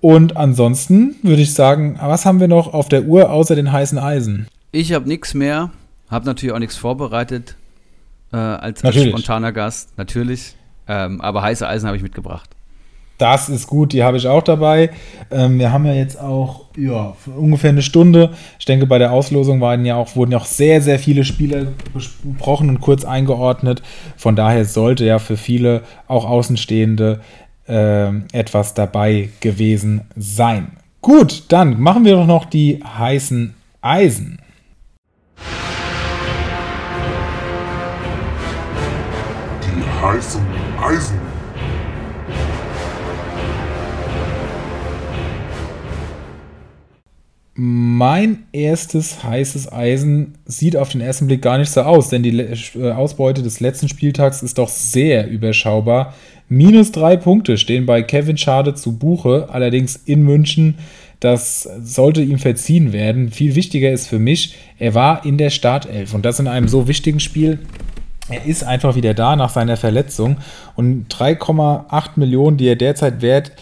Und ansonsten würde ich sagen, was haben wir noch auf der Uhr außer den heißen Eisen? Ich habe nichts mehr, habe natürlich auch nichts vorbereitet äh, als, als spontaner Gast, natürlich. Ähm, aber heiße Eisen habe ich mitgebracht. Das ist gut, die habe ich auch dabei. Ähm, wir haben ja jetzt auch ja, ungefähr eine Stunde. Ich denke, bei der Auslosung waren ja auch, wurden ja auch sehr, sehr viele Spiele besprochen und kurz eingeordnet. Von daher sollte ja für viele, auch Außenstehende, ähm, etwas dabei gewesen sein. Gut, dann machen wir doch noch die heißen Eisen. Die heißen Eisen. Mein erstes heißes Eisen sieht auf den ersten Blick gar nicht so aus, denn die äh, Ausbeute des letzten Spieltags ist doch sehr überschaubar. Minus drei Punkte stehen bei Kevin Schade zu Buche, allerdings in München. Das sollte ihm verziehen werden. Viel wichtiger ist für mich, er war in der Startelf und das in einem so wichtigen Spiel. Er ist einfach wieder da nach seiner Verletzung und 3,8 Millionen, die er derzeit wert,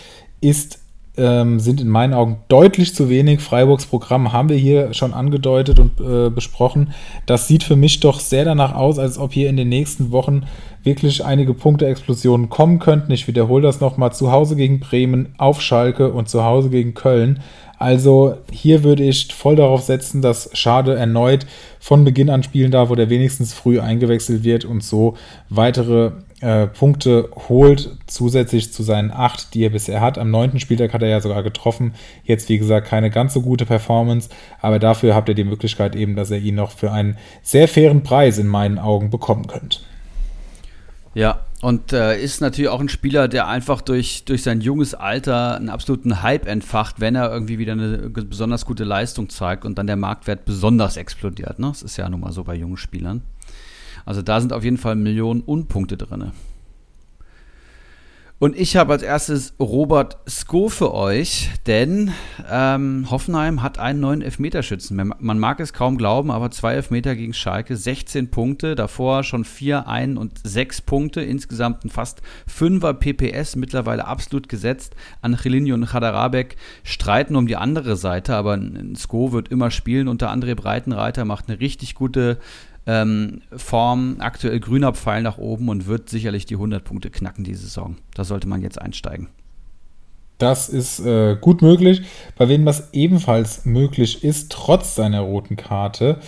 ist ähm, sind in meinen Augen deutlich zu wenig. Freiburgs Programm haben wir hier schon angedeutet und äh, besprochen. Das sieht für mich doch sehr danach aus, als ob hier in den nächsten Wochen wirklich einige Punkte-Explosionen kommen könnten. Ich wiederhole das nochmal. Zu Hause gegen Bremen, auf Schalke und zu Hause gegen Köln. Also hier würde ich voll darauf setzen, dass Schade erneut von Beginn an spielen darf, wo der wenigstens früh eingewechselt wird und so weitere äh, Punkte holt, zusätzlich zu seinen acht, die er bisher hat. Am neunten Spieltag hat er ja sogar getroffen. Jetzt, wie gesagt, keine ganz so gute Performance, aber dafür habt ihr die Möglichkeit eben, dass ihr ihn noch für einen sehr fairen Preis in meinen Augen bekommen könnt. Ja, und äh, ist natürlich auch ein Spieler, der einfach durch, durch sein junges Alter einen absoluten Hype entfacht, wenn er irgendwie wieder eine besonders gute Leistung zeigt und dann der Marktwert besonders explodiert. Ne? Das ist ja nun mal so bei jungen Spielern. Also da sind auf jeden Fall Millionen Unpunkte drin. Und ich habe als erstes Robert Sko für euch, denn ähm, Hoffenheim hat einen neuen Elfmeterschützen. Man mag es kaum glauben, aber zwei Elfmeter gegen Schalke, 16 Punkte, davor schon 4, 1 und 6 Punkte, insgesamt ein fast 5er PPS, mittlerweile absolut gesetzt. Angelino und Chadarabek streiten um die andere Seite, aber Sko wird immer spielen unter André Breitenreiter, macht eine richtig gute ähm, Form, aktuell grüner Pfeil nach oben und wird sicherlich die 100 Punkte knacken diese Saison. Da sollte man jetzt einsteigen. Das ist äh, gut möglich. Bei wem das ebenfalls möglich ist, trotz seiner roten Karte,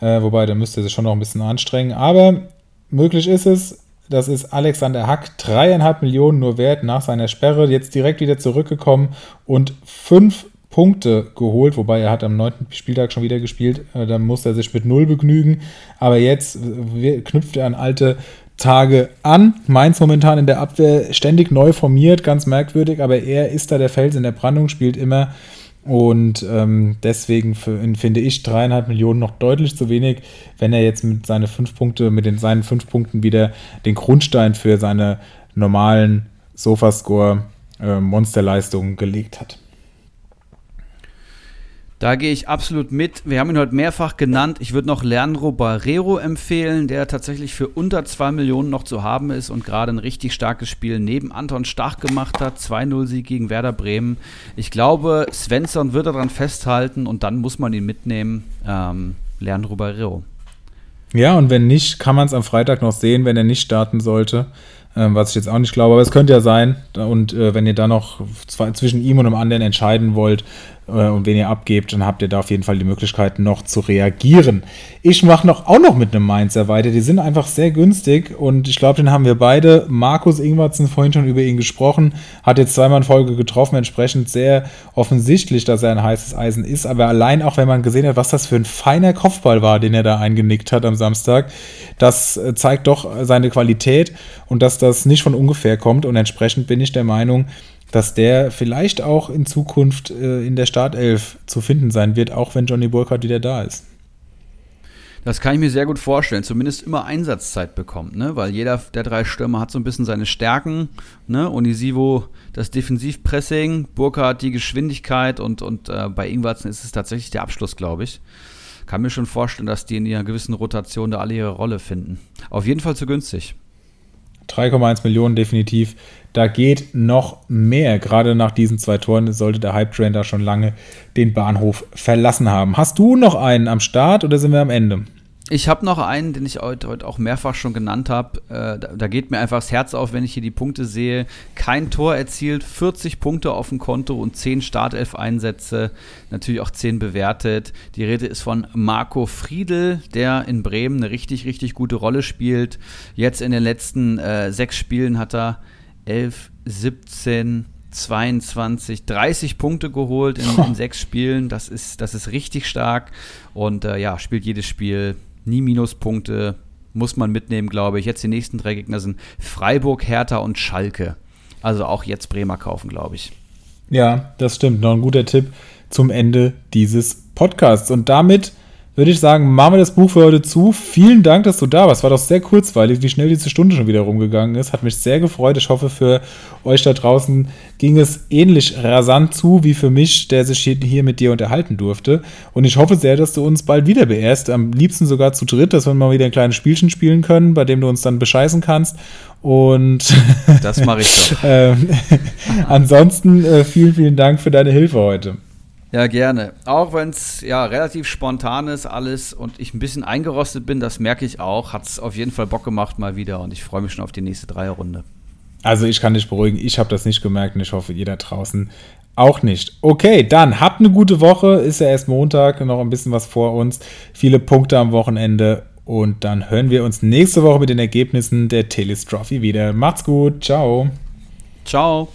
äh, wobei da müsste er sich schon noch ein bisschen anstrengen, aber möglich ist es. Das ist Alexander Hack, dreieinhalb Millionen nur wert nach seiner Sperre, jetzt direkt wieder zurückgekommen und fünf Punkte geholt, wobei er hat am neunten Spieltag schon wieder gespielt. Äh, da musste er sich mit null begnügen. Aber jetzt äh, knüpft er an alte Tage an. Mainz momentan in der Abwehr ständig neu formiert, ganz merkwürdig, aber er ist da der Fels in der Brandung, spielt immer. Und ähm, deswegen für, finde ich dreieinhalb Millionen noch deutlich zu wenig, wenn er jetzt mit seinen fünf Punkte, mit den, seinen fünf Punkten wieder den Grundstein für seine normalen Sofascore-Monsterleistungen äh, gelegt hat. Da gehe ich absolut mit. Wir haben ihn heute mehrfach genannt. Ich würde noch Leandro Barrero empfehlen, der tatsächlich für unter 2 Millionen noch zu haben ist und gerade ein richtig starkes Spiel neben Anton Stach gemacht hat. 2-0-Sieg gegen Werder Bremen. Ich glaube, Svensson wird daran festhalten und dann muss man ihn mitnehmen. Ähm, Leandro Barrero. Ja, und wenn nicht, kann man es am Freitag noch sehen, wenn er nicht starten sollte. Ähm, was ich jetzt auch nicht glaube, aber es könnte ja sein. Und äh, wenn ihr da noch zwischen ihm und einem anderen entscheiden wollt, und wenn ihr abgebt, dann habt ihr da auf jeden Fall die Möglichkeit noch zu reagieren. Ich mache noch auch noch mit einem Mainzer weiter. Die sind einfach sehr günstig und ich glaube, den haben wir beide. Markus Ingwertsen vorhin schon über ihn gesprochen, hat jetzt zweimal in Folge getroffen, entsprechend sehr offensichtlich, dass er ein heißes Eisen ist. Aber allein auch, wenn man gesehen hat, was das für ein feiner Kopfball war, den er da eingenickt hat am Samstag, das äh, zeigt doch seine Qualität und dass das nicht von ungefähr kommt. Und entsprechend bin ich der Meinung, dass der vielleicht auch in Zukunft äh, in der Startelf zu finden sein wird, auch wenn Johnny Burkhardt wieder da ist. Das kann ich mir sehr gut vorstellen. Zumindest immer Einsatzzeit bekommt, ne? Weil jeder der drei Stürmer hat so ein bisschen seine Stärken. Ne? Unisivo das Defensivpressing, Burkhardt die Geschwindigkeit und, und äh, bei Ingwarzen ist es tatsächlich der Abschluss, glaube ich. Kann mir schon vorstellen, dass die in ihrer gewissen Rotation da alle ihre Rolle finden. Auf jeden Fall zu günstig. 3,1 Millionen definitiv. Da geht noch mehr. Gerade nach diesen zwei Toren sollte der Hype-Train da schon lange den Bahnhof verlassen haben. Hast du noch einen am Start oder sind wir am Ende? Ich habe noch einen, den ich heute, heute, auch mehrfach schon genannt habe. Äh, da, da, geht mir einfach das Herz auf, wenn ich hier die Punkte sehe. Kein Tor erzielt, 40 Punkte auf dem Konto und 10 Startelf-Einsätze, natürlich auch 10 bewertet. Die Rede ist von Marco Friedel, der in Bremen eine richtig, richtig gute Rolle spielt. Jetzt in den letzten äh, sechs Spielen hat er 11, 17, 22, 30 Punkte geholt in, in, sechs Spielen. Das ist, das ist richtig stark. Und äh, ja, spielt jedes Spiel nie Minuspunkte. Muss man mitnehmen, glaube ich. Jetzt die nächsten drei Gegner sind Freiburg, Hertha und Schalke. Also auch jetzt Bremer kaufen, glaube ich. Ja, das stimmt. Noch ein guter Tipp zum Ende dieses Podcasts. Und damit würde ich sagen, machen wir das Buch für heute zu. Vielen Dank, dass du da warst. War doch sehr kurzweilig, wie schnell diese Stunde schon wieder rumgegangen ist. Hat mich sehr gefreut. Ich hoffe, für euch da draußen ging es ähnlich rasant zu wie für mich, der sich hier mit dir unterhalten durfte. Und ich hoffe sehr, dass du uns bald wieder beehrst. Am liebsten sogar zu dritt, dass wir mal wieder ein kleines Spielchen spielen können, bei dem du uns dann bescheißen kannst. Und das mache ich doch. Ähm, Ansonsten äh, vielen, vielen Dank für deine Hilfe heute. Ja, gerne. Auch wenn es ja relativ spontan ist alles und ich ein bisschen eingerostet bin, das merke ich auch, hat es auf jeden Fall Bock gemacht mal wieder und ich freue mich schon auf die nächste Dreierrunde. Also ich kann dich beruhigen, ich habe das nicht gemerkt und ich hoffe, jeder draußen auch nicht. Okay, dann habt eine gute Woche. Ist ja erst Montag, noch ein bisschen was vor uns. Viele Punkte am Wochenende. Und dann hören wir uns nächste Woche mit den Ergebnissen der Teles Trophy wieder. Macht's gut. Ciao. Ciao.